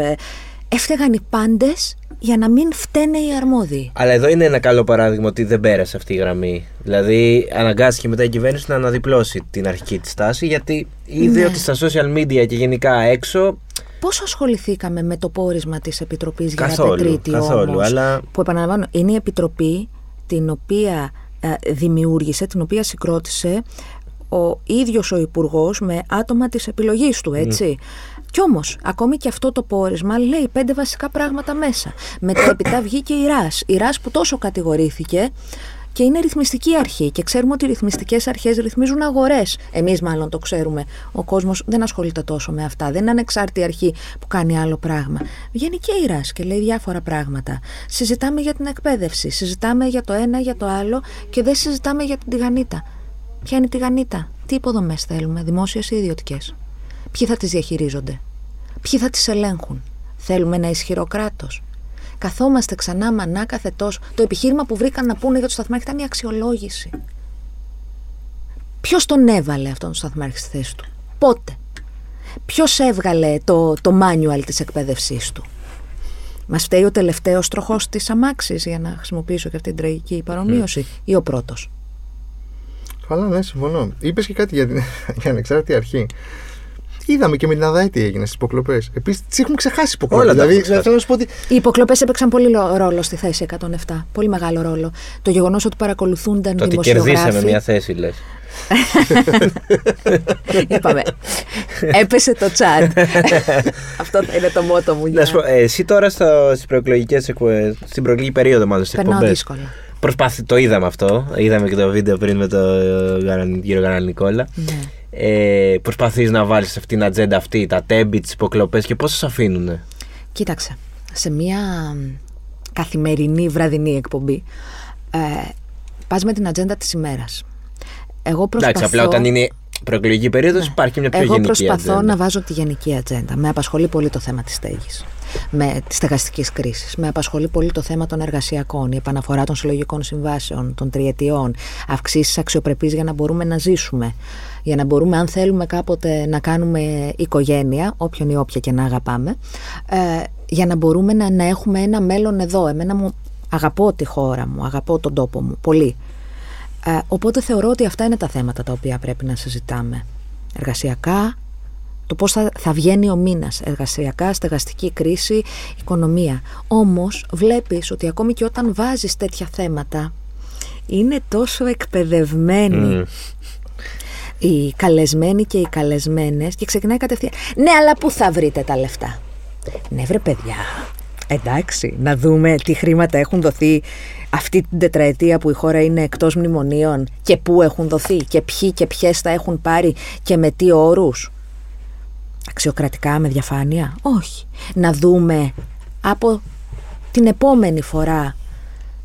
Speaker 4: Ε, έφταιγαν οι πάντες για να μην φταίνε οι αρμόδιοι.
Speaker 3: Αλλά εδώ είναι ένα καλό παράδειγμα ότι δεν πέρασε αυτή η γραμμή. Δηλαδή, αναγκάστηκε μετά η κυβέρνηση να αναδιπλώσει την αρχική της στάση, γιατί είδε
Speaker 4: Ναι.
Speaker 3: ότι στα social media και γενικά έξω.
Speaker 4: Πώς ασχοληθήκαμε με το πόρισμα της Επιτροπής για
Speaker 3: Καθόλου,
Speaker 4: Πετρίτη
Speaker 3: καθόλου,
Speaker 4: όμως,
Speaker 3: αλλά-
Speaker 4: που επαναλαμβάνω είναι η Επιτροπή την οποία ε, δημιούργησε, την οποία συγκρότησε ο ίδιος ο Υπουργός με άτομα της επιλογής του, έτσι. Κι όμως, ακόμη και αυτό το πόρισμα λέει πέντε βασικά πράγματα μέσα. Μετέπειτα βγήκε η ΡΑΣ. Η ΡΑΣ που τόσο κατηγορήθηκε και είναι ρυθμιστική αρχή και ξέρουμε ότι οι ρυθμιστικές αρχές ρυθμίζουν αγορές. Εμείς μάλλον το ξέρουμε. Ο κόσμος δεν ασχολείται τόσο με αυτά. Δεν είναι ανεξάρτητη αρχή που κάνει άλλο πράγμα. Βγαίνει και η ΡΑΣ και λέει διάφορα πράγματα. Συζητάμε για την εκπαίδευση, συζητάμε για το ένα, για το άλλο και δεν συζητάμε για την τηγανίτα. Ποια είναι η τηγανίτα, τι υποδομές θέλουμε, δημόσιες ή ιδιωτικές; Ποιοι θα τις διαχειρίζονται, ποιοι θα τις ελέγχουν; Θέλουμε ένα ισχυρό κράτος. Καθόμαστε ξανά μανά κάθε τόσο. Το επιχείρημα που βρήκαν να πούνε για το σταθμάρχη ήταν η αξιολόγηση. Ποιος τον έβαλε αυτόν τον σταθμάρχη στη θέση του, πότε; Ποιος έβγαλε το, το manual της εκπαίδευσής του; Μας φταίει ο τελευταίος τροχός της αμάξης για να χρησιμοποιήσω και αυτή την τραγική παρομοίωση ή ο πρώτος;
Speaker 2: Καλά, ναι, συμφωνώ. Είπες και κάτι για την για ανεξάρτητη αρχή. Είδαμε και με την ΑΔΑΗ τι έγινε στις υποκλοπές. Επίσης, τις έχουμε ξεχάσει οι υποκλοπές.
Speaker 3: Όλα τα
Speaker 2: Δηλαδή,
Speaker 3: έχουμε ξεχάσει.
Speaker 2: θέλω να σου πω ότι.
Speaker 4: Οι υποκλοπές έπαιξαν πολύ λο- ρόλο στη θέση 107. Πολύ μεγάλο ρόλο. Το γεγονός ότι παρακολουθούνταν
Speaker 3: Το ότι
Speaker 4: δημοσιογράφοι.
Speaker 3: κερδίσαμε μια θέση, λες.
Speaker 4: Είπαμε. Έπεσε το chat. Αυτό θα είναι το μότο μου.
Speaker 3: Να
Speaker 4: Για...
Speaker 3: σου πω, ε, εσύ τώρα στο, στις προεκλογικές εκπο- στην προεκλογική περίοδο, μάλλον στις
Speaker 4: Περνάω
Speaker 3: εκπομπές.
Speaker 4: δύσκολα.
Speaker 3: Προσπάθη, το είδαμε αυτό. Είδαμε και το βίντεο πριν με τον Γαρα- κύριο Γαραν Νικόλα.
Speaker 4: Ναι.
Speaker 3: Ε, Προσπαθείς να βάλεις αυτήν την ατζέντα αυτή, τα τέμπη, τι υποκλοπές και πώς σας αφήνουνε;
Speaker 4: Κοίταξε. Σε μια μ, καθημερινή βραδινή εκπομπή ε, πας με την ατζέντα της ημέρας. Εγώ προσπαθώ...
Speaker 3: Εντάξει, απλά όταν είναι προεκλογική περίοδος υπάρχει μια πιο
Speaker 4: Εγώ
Speaker 3: γενική
Speaker 4: προσπαθώ
Speaker 3: ατζέντα.
Speaker 4: να βάζω τη γενική ατζέντα. Με απασχολεί πολύ το θέμα της στέγης, με τη στεγαστική κρίση. Με απασχολεί πολύ το θέμα των εργασιακών, η επαναφορά των συλλογικών συμβάσεων, των τριετιών, αυξήσεις αξιοπρεπής για να μπορούμε να ζήσουμε. Για να μπορούμε, αν θέλουμε κάποτε να κάνουμε οικογένεια, όποιον ή όποια και να αγαπάμε, ε, για να μπορούμε να, να έχουμε ένα μέλλον εδώ. Εμένα μου αγαπώ τη χώρα μου, αγαπώ τον τόπο μου πολύ. Ε, οπότε θεωρώ ότι αυτά είναι τα θέματα τα οποία πρέπει να συζητάμε. Εργασιακά, το πώς θα, θα βγαίνει ο μήνας, εργασιακά, στεγαστική κρίση, οικονομία. Όμως βλέπεις ότι ακόμη και όταν βάζεις τέτοια θέματα, είναι τόσο εκπαιδευμένοι
Speaker 3: Μμ.
Speaker 4: οι καλεσμένοι και οι καλεσμένες και ξεκινάει κατευθείαν. Ναι, αλλά πού θα βρείτε τα λεφτά; Ναι, βρε παιδιά. Εντάξει, να δούμε τι χρήματα έχουν δοθεί αυτή την τετραετία που η χώρα είναι εκτός μνημονίων και πού έχουν δοθεί και ποιοι και ποιες θα έχουν πάρει και με τι όρους. Αξιοκρατικά με διαφάνεια; Όχι. Να δούμε από την επόμενη φορά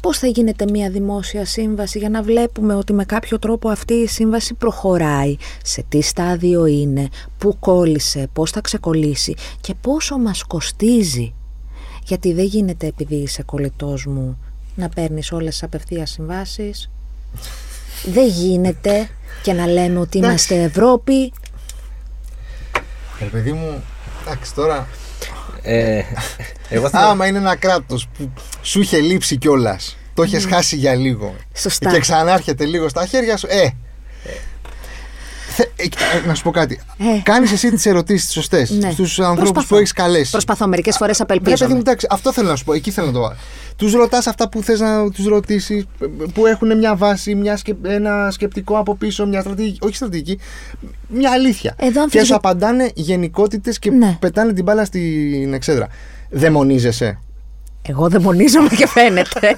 Speaker 4: πώς θα γίνεται μια δημόσια σύμβαση για να βλέπουμε ότι με κάποιο τρόπο αυτή η σύμβαση προχωράει, σε τι στάδιο είναι, πού κόλλησε, πώς θα ξεκολλήσει και πόσο μας κοστίζει. Γιατί δεν γίνεται επειδή είσαι κολλητός μου να παίρνεις όλες τις απευθείας συμβάσεις. δεν γίνεται και να λέμε ότι είμαστε Ευρώπη.
Speaker 2: Ρε παιδί μου, εντάξει τώρα.
Speaker 3: Ε, εγώ θα...
Speaker 2: Άμα είναι ένα κράτος που σου είχε λείψει κιόλας, το έχεις χάσει για λίγο.
Speaker 4: Σωστά.
Speaker 2: Και ξανάρχεται λίγο στα χέρια σου. Ε, Θε- ε, ε, να σου πω κάτι.
Speaker 4: Ε.
Speaker 2: Κάνεις εσύ τις ερωτήσεις τι σωστές
Speaker 4: Ναι.
Speaker 2: στους ανθρώπους
Speaker 4: Προσπαθώ.
Speaker 2: που έχεις καλέσει.
Speaker 4: Προσπαθώ μερικές φορές
Speaker 2: Ρε παιδί μου,
Speaker 4: απελπίζομαι.
Speaker 2: εντάξει, αυτό θέλω να σου πω. Εκεί θέλω να το βάλω. Τους ρωτάς αυτά που θες να τους ρωτήσεις, που έχουν μια βάση, μια σκε... ένα σκεπτικό από πίσω, μια στρατηγική. Όχι στρατηγική, μια αλήθεια.
Speaker 4: Εδώ
Speaker 2: Και
Speaker 4: αμφισβη-
Speaker 2: σου απαντάνε γενικότητες και
Speaker 4: Ναι.
Speaker 2: πετάνε την μπάλα στην εξέδρα. Δαιμονίζεσαι.
Speaker 4: Εγώ δαιμονίζομαι και φαίνεται.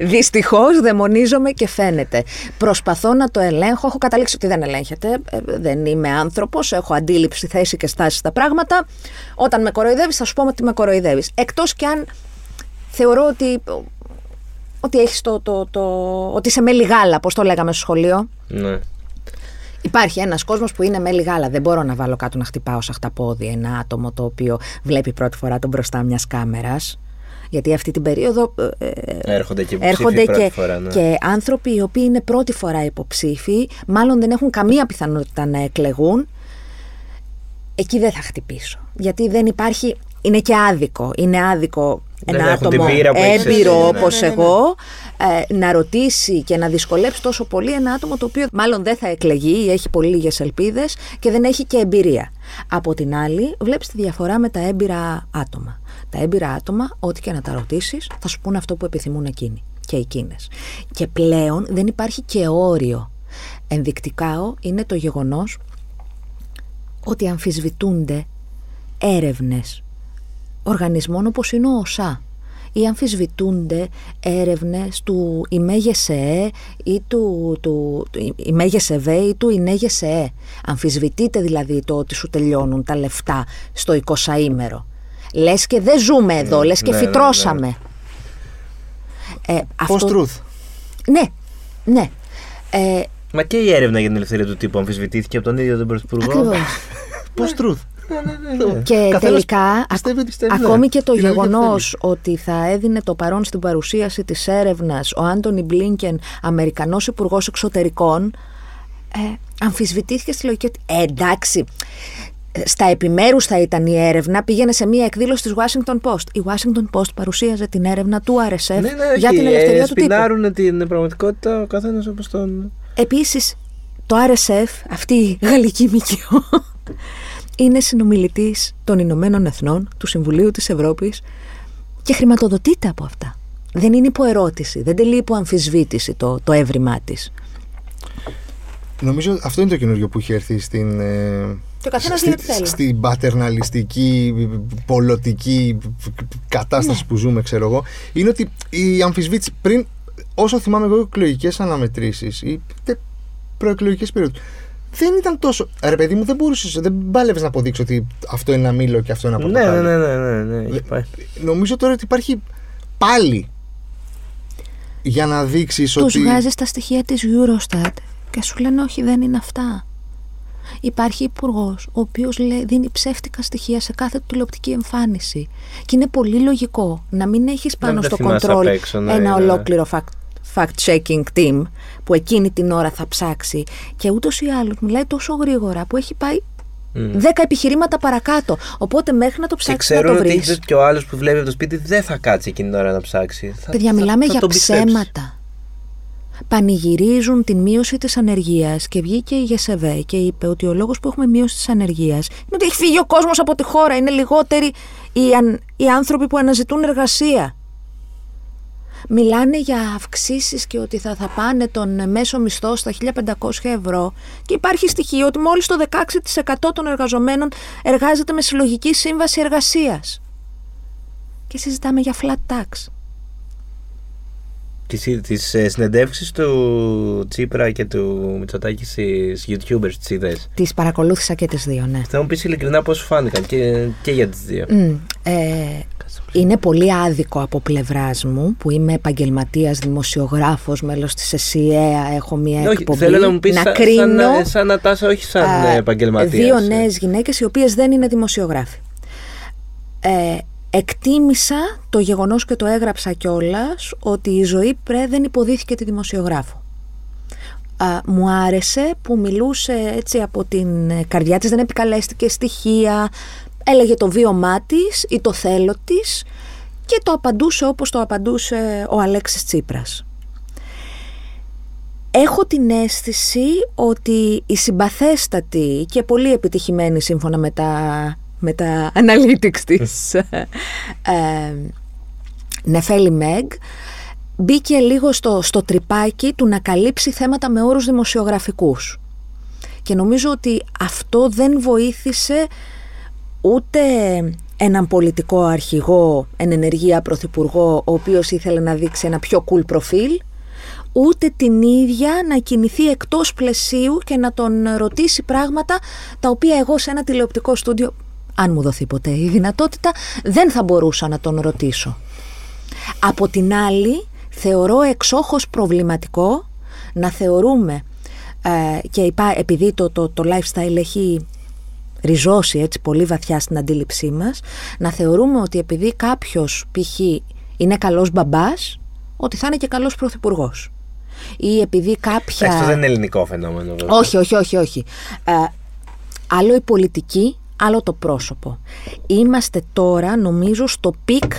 Speaker 4: Δυστυχώς δαιμονίζομαι και φαίνεται. Προσπαθώ να το ελέγχω. Έχω καταλήξει ότι δεν ελέγχεται. Ε, δεν είμαι άνθρωπος. Έχω αντίληψη, θέση και στάση στα πράγματα. Όταν με κοροϊδεύεις, θα σου πω ότι με κοροϊδεύεις. Εκτός κι αν θεωρώ ότι. Ότι έχεις το, το, το, ότι είσαι μέλι γάλα, πώς το λέγαμε στο σχολείο.
Speaker 3: Ναι.
Speaker 4: Υπάρχει ένας κόσμος που είναι μέλι γάλα. Δεν μπορώ να βάλω κάτω να χτυπάω σαν χταπόδι ένα άτομο το οποίο βλέπει πρώτη φορά τον μπροστά μιας κάμερας. Γιατί αυτή την περίοδο ε, ε,
Speaker 3: Έρχονται και υποψήφοι
Speaker 4: έρχονται
Speaker 3: πρώτη
Speaker 4: και,
Speaker 3: φορά, ναι.
Speaker 4: και άνθρωποι οι οποίοι είναι πρώτη φορά υποψήφοι, μάλλον δεν έχουν καμία πιθανότητα να εκλεγούν. Εκεί δεν θα χτυπήσω. Γιατί δεν υπάρχει. Είναι και άδικο. Είναι άδικο
Speaker 3: Δεν
Speaker 4: ένα
Speaker 3: έχουν την
Speaker 4: άτομο
Speaker 3: πείρα που έχεις εσύ,
Speaker 4: έμπειρο
Speaker 3: ναι.
Speaker 4: όπως
Speaker 2: Ναι, ναι, ναι.
Speaker 4: εγώ ε, να ρωτήσει και να δυσκολέψει τόσο πολύ ένα άτομο το οποίο μάλλον δεν θα εκλεγεί ή έχει πολύ λίγες ελπίδες και δεν έχει και εμπειρία. Από την άλλη, βλέπεις τη διαφορά με τα έμπειρα άτομα. Τα έμπειρα άτομα, ό,τι και να τα ρωτήσεις, θα σου πούνε αυτό που επιθυμούν εκείνοι και εκείνες. Και πλέον δεν υπάρχει και όριο. Ενδεικτικά είναι το γεγονός ότι αμφισβητούνται έρευνες οργανισμών όπως είναι ο ΟΣΑ ή αμφισβητούνται έρευνες του ΙΜΕΓΕΣΕΕ ή του, του, του ΙΜΕΓΕΣΕΒΕ ή του ΙΝΕΓΕΣΕΕ. Αμφισβητείται δηλαδή το ότι σου τελειώνουν τα λεφτά στο 20ήμερο. Λες και δεν ζούμε εδώ, λες και
Speaker 3: ναι, ναι,
Speaker 4: φυτρώσαμε. Ε,
Speaker 2: Post
Speaker 4: αυτό-
Speaker 2: truth.
Speaker 4: Ναι, ναι. Ε,
Speaker 3: Μα και η έρευνα για την ελευθερία του τύπου αμφισβητήθηκε από τον ίδιο τον Πρωθυπουργό.
Speaker 4: ακριβώς.
Speaker 2: Post truth.
Speaker 4: Και
Speaker 2: Καθένας
Speaker 4: τελικά,
Speaker 2: πιστεύει
Speaker 4: ακ-
Speaker 2: ότι πιστεύει, ναι.
Speaker 4: ακόμη και το
Speaker 2: Την αλήθεια
Speaker 4: γεγονός ότι θα έδινε το παρόν στην παρουσίαση της έρευνας ο Άντωνι Μπλίνκεν, Αμερικανός Υπουργός Εξωτερικών, ε, αμφισβητήθηκε στη λογική ότι ε, εντάξει, ε, στα επιμέρους θα ήταν η έρευνα, πήγαινε σε μία εκδήλωση της Washington Post. Η Washington Post παρουσίαζε την έρευνα του RSF
Speaker 3: Ναι, ναι,
Speaker 4: για
Speaker 3: όχι,
Speaker 4: την ελευθερία
Speaker 3: ε,
Speaker 4: του τύπου.
Speaker 3: Σπινάρουν την πραγματικότητα ο καθένας όπως τον.
Speaker 4: Επίσης, το RSF, αυτή η γαλλική ΜΚΟ, είναι συνομιλητής των Ηνωμένων Εθνών, του Συμβουλίου της Ευρώπης και χρηματοδοτείται από αυτά. Δεν είναι υποερώτηση, δεν τελεί υπό αμφισβήτηση το, το έβριμά της.
Speaker 2: Νομίζω αυτό είναι το καινούριο που έχει έρθει στην. ε,
Speaker 4: Και ο καθένας
Speaker 2: στη-
Speaker 4: λέει ό,τι θέλει.
Speaker 2: Στην πατερναλιστική, πολλωτική κατάσταση που ζούμε, ξέρω εγώ. Είναι ότι η αμφισβήτηση πριν, όσο θυμάμαι εγώ, εκλογικές αναμετρήσεις ή προεκλογικές περίοδους. Δεν ήταν τόσο. Ρε παιδί μου, δεν μπορούσες, δεν πάλευε να αποδείξεις ότι αυτό είναι ένα μήλο και αυτό είναι ένα
Speaker 3: Ναι,
Speaker 2: πορτοκάλι.
Speaker 3: ναι, ναι, ναι, ναι, ναι, έχει πάει.
Speaker 2: Νομίζω τώρα ότι υπάρχει πάλι για να δείξεις
Speaker 4: Τους
Speaker 2: ότι.
Speaker 4: βγάζεις τα στοιχεία της Eurostat και σου λένε όχι δεν είναι αυτά. Υπάρχει υπουργός, ο οποίος λέει, δίνει ψεύτικα στοιχεία σε κάθε τηλεοπτική εμφάνιση. Και είναι πολύ λογικό να μην έχεις πάνω
Speaker 3: μην τα
Speaker 4: στο
Speaker 3: θυμάσαι
Speaker 4: control
Speaker 3: απ' έξω, ναι,
Speaker 4: ένα
Speaker 3: ναι.
Speaker 4: ολόκληρο fact, fact-checking team που εκείνη την ώρα θα ψάξει και ούτως ή άλλως μιλάει τόσο γρήγορα που έχει πάει
Speaker 3: Μμ.
Speaker 4: δέκα επιχειρήματα παρακάτω. Οπότε μέχρι να το
Speaker 3: Και
Speaker 4: ψάξεις να
Speaker 3: ξέρουν
Speaker 4: το
Speaker 3: ότι
Speaker 4: βρεις.
Speaker 3: και ο άλλος που βλέπει από το σπίτι δεν θα κάτσει εκείνη την ώρα να ψάξει. Θα-
Speaker 4: Παιδιά,
Speaker 3: θα-
Speaker 4: μιλάμε
Speaker 3: θα
Speaker 4: για
Speaker 3: τον πιστέψεις.
Speaker 4: ψέματα. Πανηγυρίζουν την μείωση της ανεργίας και βγήκε η ΓΕΣΕΒΕ και είπε ότι ο λόγος που έχουμε μείωση της ανεργίας είναι ότι έχει φύγει ο κόσμος από τη χώρα. Είναι λιγότεροι οι, αν- οι άνθρωποι που αναζητούν εργασία. Μιλάνε για αυξήσεις και ότι θα, θα πάνε τον μέσο μισθό στα 1500 ευρώ και υπάρχει στοιχείο ότι μόλις το 16% των εργαζομένων εργάζεται με συλλογική σύμβαση εργασίας. Και συζητάμε για flat tax.
Speaker 3: Τις, τις ε, συνεντεύξεις του Τσίπρα και του Μητσοτάκη στις YouTubers τις είδες.
Speaker 4: Τις παρακολούθησα και τις δύο, ναι.
Speaker 3: Θα μου πεις ειλικρινά πώς σου φάνηκαν και, και για τις δύο.
Speaker 4: Μμ, ε, είναι πολύ άδικο από πλευράς μου που είμαι επαγγελματίας δημοσιογράφος, μέλος της ΕΣΥΕΑ, έχω μια
Speaker 3: Ναι, όχι,
Speaker 4: εκπομπή.
Speaker 3: θέλω να μου πεις
Speaker 4: να
Speaker 3: σαν,
Speaker 4: κρίνω
Speaker 3: σαν, σαν Νατάσα, όχι σαν
Speaker 4: α,
Speaker 3: επαγγελματίας.
Speaker 4: δύο νέες γυναίκες οι οποίες δεν είναι δημοσιογράφοι. Ε, εκτίμησα το γεγονός και το έγραψα κιόλας ότι η ζωή πρέ δεν υποδίθηκε τη δημοσιογράφο. μου άρεσε που μιλούσε έτσι από την καρδιά της, δεν επικαλέστηκε στοιχεία, έλεγε το βίωμά της ή το θέλω της και το απαντούσε όπως το απαντούσε ο Αλέξης Τσίπρας. Έχω την αίσθηση ότι η συμπαθέστατη και πολύ επιτυχημένη σύμφωνα με τα, με τα analytics της. Ε, Νεφέλη Μεγ μπήκε λίγο στο, στο τρυπάκι του να καλύψει θέματα με όρους δημοσιογραφικούς. Και νομίζω ότι αυτό δεν βοήθησε ούτε έναν πολιτικό αρχηγό, εν ενεργεία πρωθυπουργό, ο οποίος ήθελε να δείξει ένα πιο cool προφίλ, ούτε την ίδια να κινηθεί εκτός πλαισίου και να τον ρωτήσει πράγματα τα οποία εγώ σε ένα τηλεοπτικό στούντιο, αν μου δοθεί ποτέ η δυνατότητα, δεν θα μπορούσα να τον ρωτήσω. Από την άλλη, θεωρώ εξόχως προβληματικό να θεωρούμε ε, και επειδή το, το, το lifestyle έχει ριζώσει έτσι πολύ βαθιά στην αντίληψή μας, να θεωρούμε ότι επειδή κάποιος π.χ. είναι καλός μπαμπάς, ότι θα είναι και καλός πρωθυπουργός ή επειδή κάποια.
Speaker 3: Αυτό δεν είναι ελληνικό φαινόμενο. Βέβαια.
Speaker 4: Όχι, όχι, όχι. όχι. Ε, άλλο η πολιτική, άλλο το πρόσωπο. Είμαστε τώρα, νομίζω, στο peak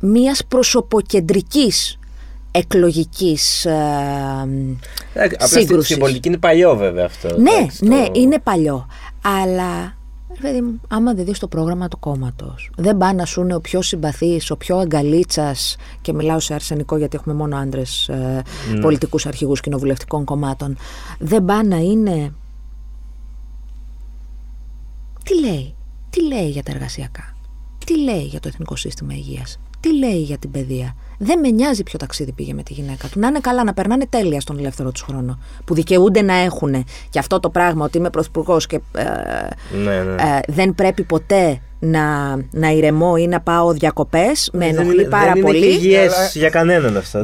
Speaker 4: μιας προσωποκεντρικής εκλογικής ε, ε σύγκρουσης.
Speaker 3: Στην πολιτική είναι παλιό βέβαια αυτό.
Speaker 4: Ναι, ναι, είναι παλιό. Αλλά Παιδί μου, άμα δεν δεις το πρόγραμμα του κόμματος, δεν πά να σου είναι ο πιο συμπαθής, ο πιο αγκαλίτσας. Και μιλάω σε αρσενικό γιατί έχουμε μόνο άντρες ε, ναι. πολιτικούς αρχηγούς κοινοβουλευτικών κομμάτων. Δεν πά να είναι. Τι λέει, τι λέει για τα εργασιακά, τι λέει για το Εθνικό Σύστημα Υγείας, τι λέει για την παιδεία. Δεν με νοιάζει ποιο ταξίδι πήγε με τη γυναίκα του. Να είναι καλά, να περνάνε τέλεια στον ελεύθερο τους χρόνο. Που δικαιούνται να έχουν και αυτό το πράγμα ότι είμαι πρωθυπουργός και ε, ναι, ναι. Ε, δεν πρέπει ποτέ να, να ηρεμώ ή να πάω διακοπές. Με ενοχλεί πάρα
Speaker 3: δεν
Speaker 4: πολύ.
Speaker 3: Είναι υγιέ για κανέναν αυτό.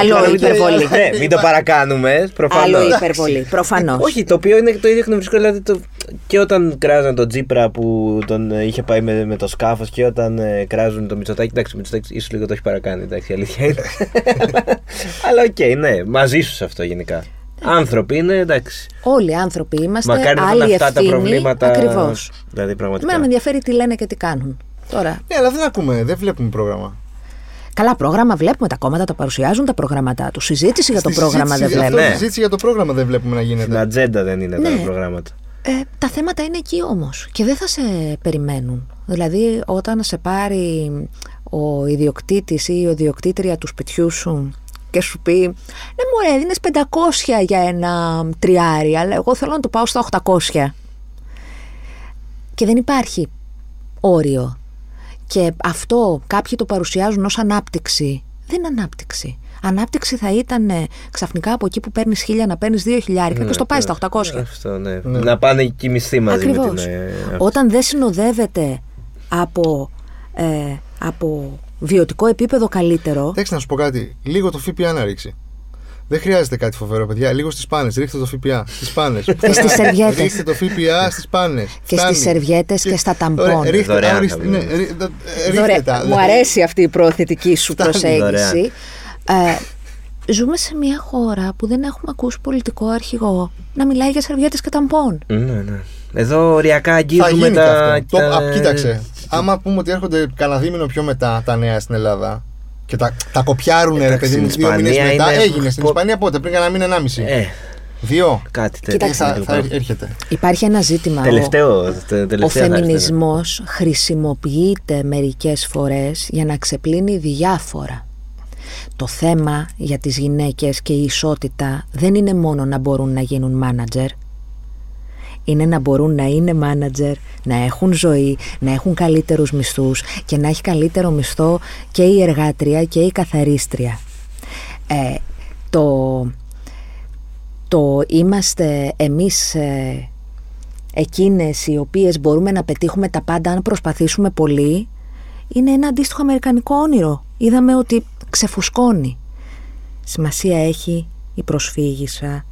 Speaker 4: Άλλο υπερβολή.
Speaker 3: Ναι, μην το παρακάνουμε. Προφανώς.
Speaker 4: Άλλο υπερβολή. Προφανώς.
Speaker 3: Όχι, το οποίο είναι το ίδιο εκνευριστικό. Δηλαδή το, και όταν κράζαν τον Τζίπρα που τον ε, είχε πάει με, με το σκάφος και όταν ε, κράζουν το Μητσοτάκι. Εντάξει, το Μητσοτάκι ίσως λίγο το έχει παρακάνει. Εντάξει, η αλήθεια είναι. Αλλά OK, okay, ναι, μαζί σου σε αυτό γενικά. Άνθρωποι είναι, εντάξει.
Speaker 4: Όλοι οι άνθρωποι είμαστε.
Speaker 3: Μακάρι να
Speaker 4: άλλοι
Speaker 3: αυτά τα προβλήματα.
Speaker 4: Ακριβώς.
Speaker 3: Δηλαδή, πραγματικά.
Speaker 4: Εμένα με ενδιαφέρει τι λένε και τι κάνουν. Τώρα.
Speaker 2: Ναι, αλλά δεν ακούμε, δεν βλέπουμε πρόγραμμα.
Speaker 4: Καλά, πρόγραμμα βλέπουμε. Τα κόμματα τα παρουσιάζουν τα προγράμματά τους. Συζήτηση για το πρόγραμμα δεν βλέπουμε.
Speaker 2: Ναι. Συζήτηση για το πρόγραμμα δεν βλέπουμε να γίνεται.
Speaker 3: Στην ατζέντα δεν είναι ναι. τα προγράμματα.
Speaker 4: Ε, τα θέματα είναι εκεί όμως και δεν θα σε περιμένουν. Δηλαδή, όταν σε πάρει ο ιδιοκτήτης ή η ιδιοκτήτρια του σπιτιού σου και σου πει Ναι, μου έδινε 500 για ένα τριάρι, αλλά εγώ θέλω να το πάω στα 800. Και δεν υπάρχει όριο. Και αυτό κάποιοι το παρουσιάζουν ως ανάπτυξη. Δεν είναι ανάπτυξη. Ανάπτυξη θα ήταν ξαφνικά από εκεί που παίρνεις χίλια να παίρνεις δύο χιλιάρικα ναι, και στο πάει στα 800.
Speaker 3: Αυτό, ναι. ναι. Να πάνε και οι μισθοί μαζί
Speaker 4: Ακριβώς.
Speaker 3: με την. Ε,
Speaker 4: Όταν δεν συνοδεύεται από, ε, από βιωτικό επίπεδο καλύτερο.
Speaker 2: Εντάξει, να σου πω κάτι. Λίγο το ΦΠΑ να ρίξει. Δεν χρειάζεται κάτι φοβερό, παιδιά. Λίγο στις πάνες. Ρίχτε το ΦΠΑ. Στις πάνες.
Speaker 4: Και στις σερβιέτες.
Speaker 2: Ρίχτε το ΦΠΑ στις πάνες.
Speaker 4: Και στις σερβιέτες και... στα ταμπών.
Speaker 2: Ρίχτε
Speaker 4: τα. Μου αρέσει αυτή η προωθητική σου προσέγγιση. Ε, ζούμε σε μια χώρα που δεν έχουμε ακούσει πολιτικό αρχηγό να μιλάει για σερβιέτες και ταμπών.
Speaker 3: Ναι, ναι. Εδώ οριακά αγγίζουμε τα...
Speaker 2: τα... κοίταξε, άμα πούμε ότι έρχονται κανένα δίμηνο πιο μετά τα νέα στην Ελλάδα και τα, τα κοπιάρουν ρε παιδί μου δύο μήνες μετά, έγινε στην Ισπανία πότε, πριν κανένα μήνα ενάμιση. Ε. Δύο.
Speaker 3: Κάτι τέτοιο.
Speaker 2: Θα, θα έρχεται.
Speaker 4: Υπάρχει ένα ζήτημα.
Speaker 3: Τελευταίο,
Speaker 4: ο φεμινισμός χρησιμοποιείται μερικές φορές για να ξεπλύνει διάφορα. Το θέμα για τις γυναίκες και η ισότητα δεν είναι μόνο να μπορούν να γίνουν μάνατζερ, είναι να μπορούν να είναι μάνατζερ, να έχουν ζωή, να έχουν καλύτερους μισθούς και να έχει καλύτερο μισθό και η εργάτρια και η καθαρίστρια. Ε, το, το είμαστε εμείς ε, εκείνες οι οποίες μπορούμε να πετύχουμε τα πάντα αν προσπαθήσουμε πολύ είναι ένα αντίστοιχο αμερικανικό όνειρο. Είδαμε ότι ξεφουσκώνει. Σημασία έχει η προσφύγησα,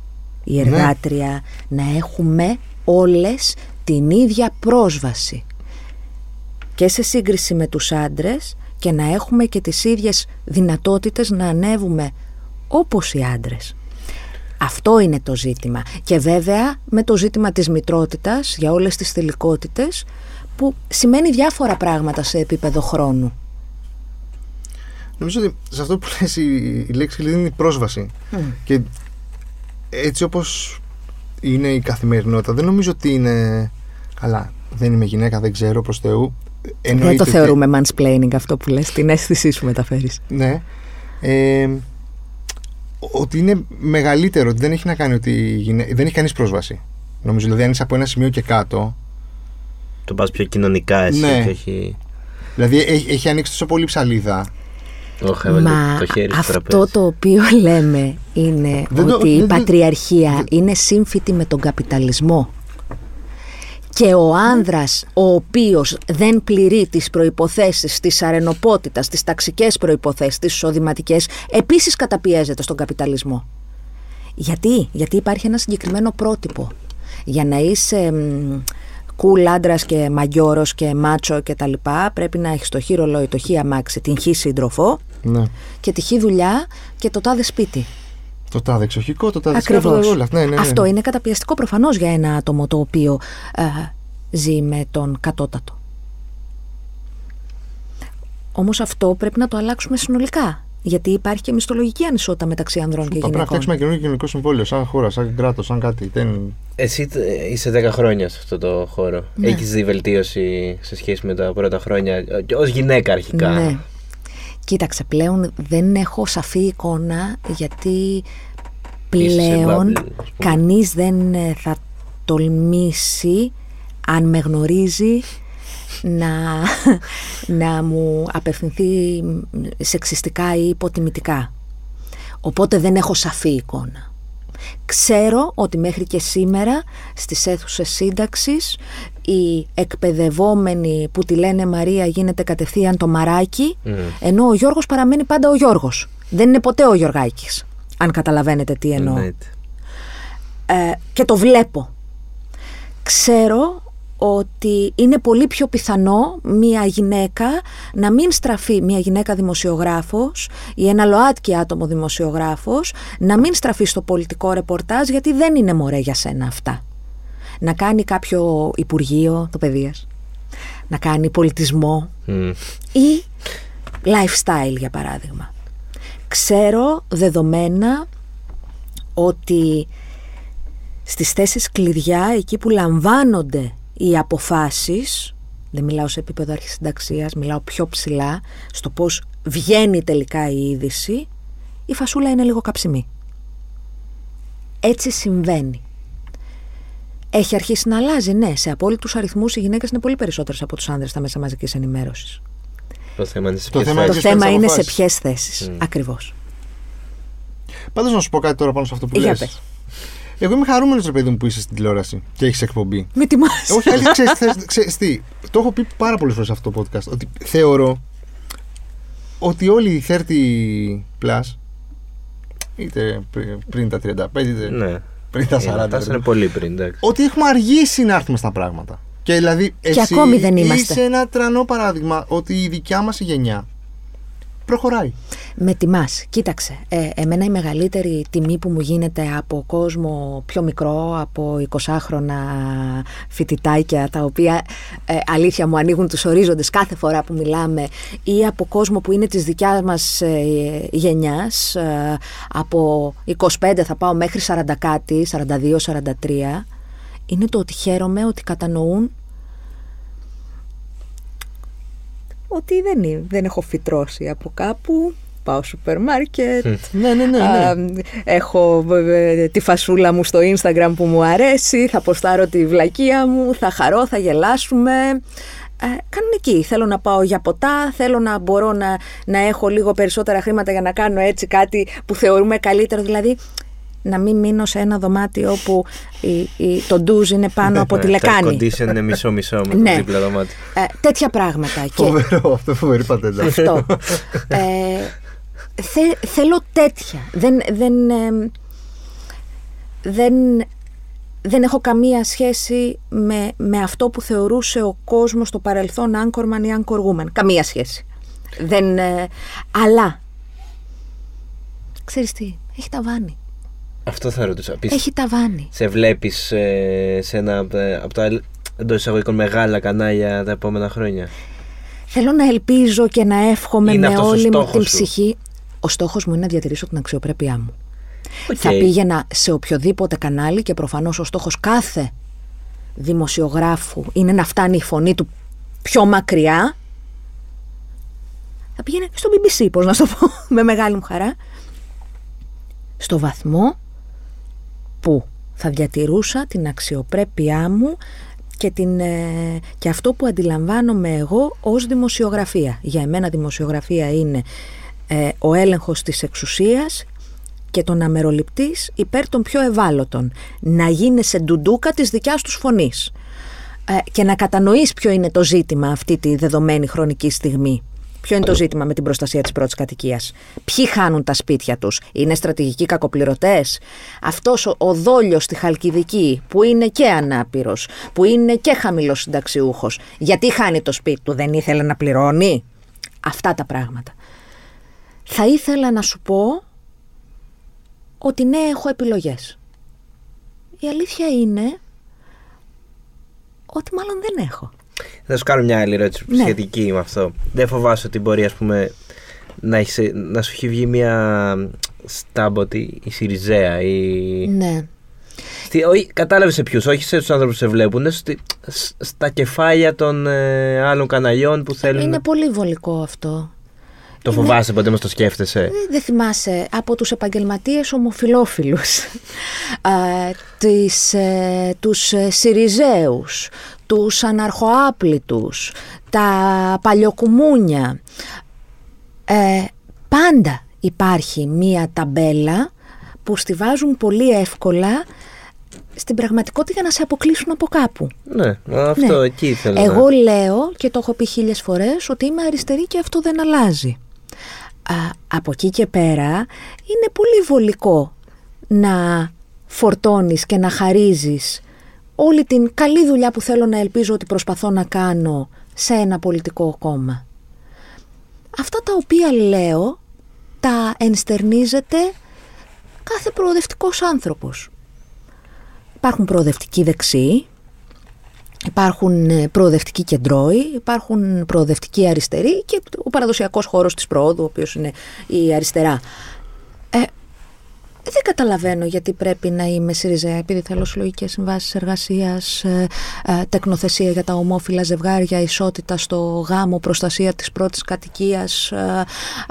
Speaker 4: η ναι. εργάτρια, να έχουμε όλες την ίδια πρόσβαση και σε σύγκριση με τους άντρες και να έχουμε και τις ίδιες δυνατότητες να ανέβουμε όπως οι άντρες. Αυτό είναι το ζήτημα. Και βέβαια με το ζήτημα της μητρότητας για όλες τις θηλυκότητες που σημαίνει διάφορα πράγματα σε επίπεδο χρόνου.
Speaker 2: Νομίζω ότι σε αυτό που λες η, η λέξη κλειδί είναι η πρόσβαση. Και έτσι όπως είναι η καθημερινότητα, δεν νομίζω ότι είναι. Καλά, δεν είμαι γυναίκα, δεν ξέρω προς Θεού.
Speaker 4: δεν το
Speaker 2: Εννοείται
Speaker 4: θεωρούμε mansplaining αυτό που λες, την αίσθησή σου μεταφέρεις.
Speaker 2: ότι- Ναι. Ε, ότι είναι μεγαλύτερο, ότι δεν έχει να κάνει ότι η γυναί- δεν έχει κανείς πρόσβαση. Νομίζω δηλαδή αν είσαι από ένα σημείο και κάτω,
Speaker 3: Το πας πιο κοινωνικά εσύ
Speaker 2: Ναι.
Speaker 3: και όχι.
Speaker 2: δηλαδή έχει, έχει ανοίξει τόσο πολύ ψαλίδα.
Speaker 3: Όχι, έβαλε
Speaker 4: Μα
Speaker 3: το χέρι στο
Speaker 4: αυτό
Speaker 3: τραπέζι.
Speaker 4: το οποίο λέμε είναι
Speaker 2: Δεν το-
Speaker 4: ότι η
Speaker 2: δεν το-
Speaker 4: πατριαρχία είναι σύμφυτη με τον καπιταλισμό. Και ο άνδρας ο οποίος δεν πληρεί τις προϋποθέσεις της αρενοπότητας, τις ταξικές προϋποθέσεις, τις εισοδηματικές, επίσης καταπιέζεται στον καπιταλισμό. Γιατί, Γιατί υπάρχει ένα συγκεκριμένο πρότυπο. Για να είσαι μ, cool άντρας και μαγιόρος και μάτσο και τα λοιπά, πρέπει να έχεις το χ ρολόι, το χ αμάξι, την χ σύντροφο
Speaker 2: Ναι.
Speaker 4: και τη χ δουλειά και το τάδε σπίτι.
Speaker 2: Το τάδε εξοχικό, το τάδε
Speaker 4: Ακριβώς.
Speaker 2: σκάφο, όλα αυτά. Ναι, ναι, ναι.
Speaker 4: Αυτό είναι καταπιεστικό προφανώς για ένα άτομο το οποίο ε, ζει με τον κατώτατο. Όμως αυτό πρέπει να το αλλάξουμε συνολικά. Γιατί υπάρχει και μισθολογική ανισότητα μεταξύ ανδρών και
Speaker 2: Πρέπει να
Speaker 4: γυναικών.
Speaker 2: φτιάξουμε ένα καινούργιο κοινωνικό συμβόλαιο, σαν χώρα, σαν κράτος, σαν κάτι. Δεν...
Speaker 3: Εσύ ε, είσαι 10 χρόνια σε αυτό το χώρο.
Speaker 4: Ναι.
Speaker 3: Έχεις δει βελτίωση σε σχέση με τα πρώτα χρόνια, ως γυναίκα αρχικά.
Speaker 4: Ναι. Κοίταξε, πλέον δεν έχω σαφή εικόνα γιατί
Speaker 3: Είσαι σε
Speaker 4: πλέον
Speaker 3: bubble, ας πούμε.
Speaker 4: κανείς δεν ε, θα τολμήσει αν με γνωρίζει να, να μου απευθυνθεί σεξιστικά ή υποτιμητικά. Οπότε δεν έχω σαφή εικόνα. Ξέρω ότι μέχρι και σήμερα στις αίθουσες σύνταξης η εκπαιδευόμενη που τη λένε Μαρία γίνεται κατευθείαν το μαράκι ενώ ο Γιώργος παραμένει πάντα ο Γιώργος. Δεν είναι ποτέ ο Γιωργάκης, αν καταλαβαίνετε τι εννοώ.
Speaker 3: Εννοείται.
Speaker 4: Ε, και το βλέπω. Ξέρω ότι είναι πολύ πιο πιθανό μια γυναίκα να μην στραφεί, μια γυναίκα δημοσιογράφος ή ένα ΛΟΑΤΚΙ άτομο δημοσιογράφος, να μην στραφεί στο πολιτικό ρεπορτάζ γιατί δεν είναι μωρέ για σένα αυτά. Να κάνει κάποιο υπουργείο το παιδείας, να κάνει πολιτισμό
Speaker 3: Μμ.
Speaker 4: ή lifestyle για παράδειγμα. Ξέρω δεδομένα ότι στις θέσεις κλειδιά, εκεί που λαμβάνονται οι αποφάσεις, δεν μιλάω σε επίπεδο αρχισυνταξίας, μιλάω πιο ψηλά, στο πώς βγαίνει τελικά η είδηση, η φασούλα είναι λίγο καψιμή. Έτσι συμβαίνει. Έχει αρχίσει να αλλάζει, ναι. Σε απόλυτους αριθμούς οι γυναίκες είναι πολύ περισσότερες από τους άνδρες στα μέσα μαζικής ενημέρωσης.
Speaker 3: Το θέμα είναι σε
Speaker 2: Το
Speaker 3: ποιες
Speaker 2: θέμα
Speaker 4: Το
Speaker 3: θέσεις.
Speaker 2: Έχεις
Speaker 4: θέμα
Speaker 2: τις
Speaker 4: είναι σε
Speaker 2: αποφάσεις.
Speaker 4: ποιες θέσεις. Ακριβώς.
Speaker 2: Πάντως να σου πω κάτι τώρα πάνω σε αυτό που
Speaker 4: Για
Speaker 2: λες.
Speaker 4: Πες.
Speaker 2: Εγώ είμαι χαρούμενος ρε παιδί μου που είσαι στην τηλεόραση και έχεις εκπομπή.
Speaker 4: Με τιμάς.
Speaker 2: Όχι, αλήθεια, ξέρεις, θες- ξέρεις τι. Το έχω πει πάρα πολλές φορές αυτό το podcast. Ότι θεωρώ ότι όλοι οι 30 plus, είτε πρι- πριν τα 35, είτε
Speaker 3: Ναι.
Speaker 2: πριν τα 40,
Speaker 3: Αυτά
Speaker 2: ρε
Speaker 3: είναι
Speaker 2: παιδί,
Speaker 3: πολύ πριν, εντάξει.
Speaker 2: ότι έχουμε αργήσει να έρθουμε στα πράγματα. Και δηλαδή, εσύ
Speaker 4: ακόμη δεν είμαστε.
Speaker 2: είσαι ένα τρανό παράδειγμα ότι η δικιά μας η γενιά προχωράει.
Speaker 4: Με τιμάς. Κοίταξε, ε, εμένα η μεγαλύτερη τιμή που μου γίνεται από κόσμο πιο μικρό, από 20χρονα φοιτητάκια, τα οποία ε, αλήθεια μου ανοίγουν τους ορίζοντες κάθε φορά που μιλάμε, ή από κόσμο που είναι της δικιάς μας ε, γενιάς, ε, από 25 θα πάω μέχρι 40 κάτι, 42-43, είναι το ότι χαίρομαι ότι κατανοούν ότι δεν, είναι, δεν έχω φυτρώσει από κάπου. Πάω σούπερ μάρκετ.
Speaker 2: Ναι, ναι, ναι. ναι.
Speaker 4: Α, έχω ε, τη φασούλα μου στο Instagram που μου αρέσει. Θα ποστάρω τη βλακεία μου. Θα χαρώ, θα γελάσουμε. Ε, κανονική. Θέλω να πάω για ποτά. Θέλω να μπορώ να, να έχω λίγο περισσότερα χρήματα για να κάνω έτσι κάτι που θεωρούμε καλύτερο. Δηλαδή, να μην μείνω σε ένα δωμάτιο που η, η, το ντουζ είναι πάνω από τη
Speaker 3: Ναι, Το
Speaker 4: λεκάνη.
Speaker 3: condition είναι μισό-μισό με το
Speaker 4: Ναι.
Speaker 3: δίπλα δωμάτιο.
Speaker 4: Ε, τέτοια πράγματα. και
Speaker 2: Φοβερό, αυτό φοβερή πατέντα.
Speaker 4: αυτό. ε, θε- θέλω τέτοια. Δεν, δεν, ε, δεν, δεν έχω καμία σχέση με, με αυτό που θεωρούσε ο κόσμος στο παρελθόν Anchorman ή Anchor Woman. Καμία σχέση. Δεν, ε, αλλά, ξέρεις τι, έχει ταβάνι.
Speaker 3: Αυτό θα ρωτούσα. Πεις,
Speaker 4: Έχει ταβάνι.
Speaker 3: σε βλέπεις σε ένα ε, από τα εντός εισαγωγικών μεγάλα κανάλια τα επόμενα χρόνια;
Speaker 4: Θέλω να ελπίζω και να εύχομαι
Speaker 3: Είναι
Speaker 4: με
Speaker 3: αυτός ο
Speaker 4: όλη μου
Speaker 3: στόχος
Speaker 4: την
Speaker 3: σου.
Speaker 4: ψυχή. Ο στόχος μου είναι να διατηρήσω την αξιοπρέπειά μου.
Speaker 3: Οκ.
Speaker 4: Θα πήγαινα σε οποιοδήποτε κανάλι και προφανώς ο στόχος κάθε δημοσιογράφου είναι να φτάνει η φωνή του πιο μακριά. Θα πήγαινα και στο BBC, πώς να σου το πω, με μεγάλη μου χαρά. Στο βαθμό που θα διατηρούσα την αξιοπρέπειά μου και, την, ε, και αυτό που αντιλαμβάνομαι εγώ ως δημοσιογραφία. Για εμένα δημοσιογραφία είναι ε, ο έλεγχος της εξουσίας και το να μεροληπτείς υπέρ των πιο ευάλωτων. Να γίνεσαι ντουντούκα της δικιάς τους φωνής. Ε, και να κατανοείς ποιο είναι το ζήτημα αυτή τη δεδομένη χρονική στιγμή. Ποιο είναι το ζήτημα με την προστασία της πρώτης κατοικίας; Ποιοι χάνουν τα σπίτια τους; Είναι στρατηγικοί κακοπληρωτές; Αυτός ο, ο δόλιος στη Χαλκιδική που είναι και ανάπηρος, που είναι και χαμηλός συνταξιούχος. Γιατί χάνει το σπίτι του, δεν ήθελε να πληρώνει; Αυτά τα πράγματα. Θα ήθελα να σου πω ότι ναι, έχω επιλογές. Η αλήθεια είναι ότι μάλλον δεν έχω.
Speaker 3: Θα σου κάνω μια άλλη ερώτηση
Speaker 4: Ναι.
Speaker 3: σχετική με αυτό. Δεν φοβάσαι ότι μπορεί, ας πούμε, να, έχεις- να σου έχει βγει μια στάμποτη η Σιριζέα ή...
Speaker 4: Ναι.
Speaker 3: Στη, όχι, κατάλαβες σε ποιους, όχι σε τους άνθρωπους που σε βλέπουν, στη, σ- στα κεφάλια των ε, άλλων καναλιών που θέλουν...
Speaker 4: Είναι πολύ βολικό αυτό.
Speaker 3: Το φοβάσαι ποτέ μας το σκέφτεσαι;
Speaker 4: Ε, Δεν θυμάσαι από τους επαγγελματίες ομοφιλόφιλους, α, τις, ε, τους ε, Σιριζέους, τους αναρχοάπλητους, τα παλιοκουμούνια. Ε, πάντα υπάρχει μία ταμπέλα που στηβάζουν πολύ εύκολα στην πραγματικότητα για να σε αποκλείσουν από κάπου.
Speaker 3: Ναι, αυτό
Speaker 4: Ναι.
Speaker 3: εκεί ήθελα
Speaker 4: Εγώ
Speaker 3: να...
Speaker 4: λέω και το έχω πει χίλιες φορές ότι είμαι αριστερή και αυτό δεν αλλάζει. Α, από εκεί και πέρα είναι πολύ βολικό να φορτώνεις και να χαρίζεις όλη την καλή δουλειά που θέλω να ελπίζω ότι προσπαθώ να κάνω σε ένα πολιτικό κόμμα. Αυτά τα οποία λέω τα ενστερνίζεται κάθε προοδευτικός άνθρωπος. Υπάρχουν προοδευτικοί δεξιοί, Υπάρχουν ε, προοδευτικοί κεντρώοι, υπάρχουν προοδευτικοί αριστεροί και ο παραδοσιακός χώρος της προόδου, ο οποίος είναι η αριστερά. Ε, δεν καταλαβαίνω γιατί πρέπει να είμαι ΣΥΡΙΖΑ, επειδή θέλω συλλογικές συμβάσεις εργασίας, ε, ε, τεκνοθεσία για τα ομόφυλα ζευγάρια, ισότητα στο γάμο, προστασία της πρώτης κατοικίας, ε,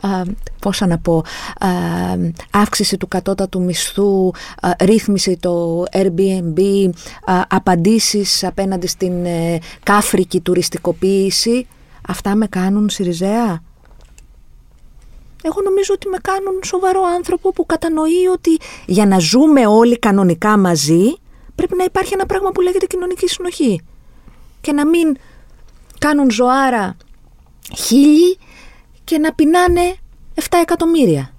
Speaker 4: ε, πόσα να πω, ε, αύξηση του κατώτατου μισθού, ε, ρύθμιση το Airbnb, ε, απαντήσεις απέναντι στην ε, κάφρικη τουριστικοποίηση. Αυτά με κάνουν ΣΥΡΙΖΑ. Εγώ νομίζω ότι με κάνουν σοβαρό άνθρωπο που κατανοεί ότι για να ζούμε όλοι κανονικά μαζί πρέπει να υπάρχει ένα πράγμα που λέγεται κοινωνική συνοχή. Και να μην κάνουν ζωάρα χίλιοι και να πεινάνε 7 εκατομμύρια.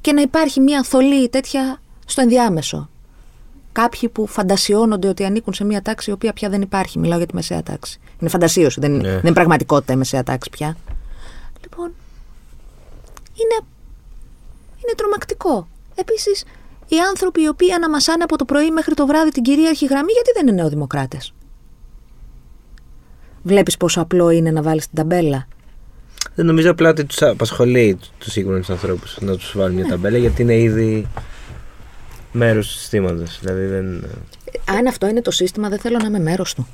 Speaker 4: Και να υπάρχει μια θολή τέτοια στο ενδιάμεσο. Κάποιοι που φαντασιώνονται ότι ανήκουν σε μια τάξη η οποία πια δεν υπάρχει. Μιλάω για τη μεσαία τάξη. Είναι φαντασίωση, δεν,
Speaker 3: Ναι.
Speaker 4: δεν είναι πραγματικότητα η μεσαία τάξη πια. Λοιπόν, είναι, είναι τρομακτικό. Επίσης, οι άνθρωποι οι οποίοι αναμασάνε από το πρωί μέχρι το βράδυ την κυρίαρχη γραμμή, γιατί δεν είναι νεοδημοκράτες; Βλέπεις πόσο απλό είναι να βάλεις την ταμπέλα;
Speaker 3: Δεν νομίζω απλά ότι τους απασχολεί τους σύγχρονους ανθρώπους να τους βάλουν
Speaker 4: Ναι.
Speaker 3: μια ταμπέλα γιατί είναι ήδη μέρος του συστήματος. Δηλαδή δεν...
Speaker 4: Αν αυτό είναι το σύστημα, δεν θέλω να είμαι μέρος του.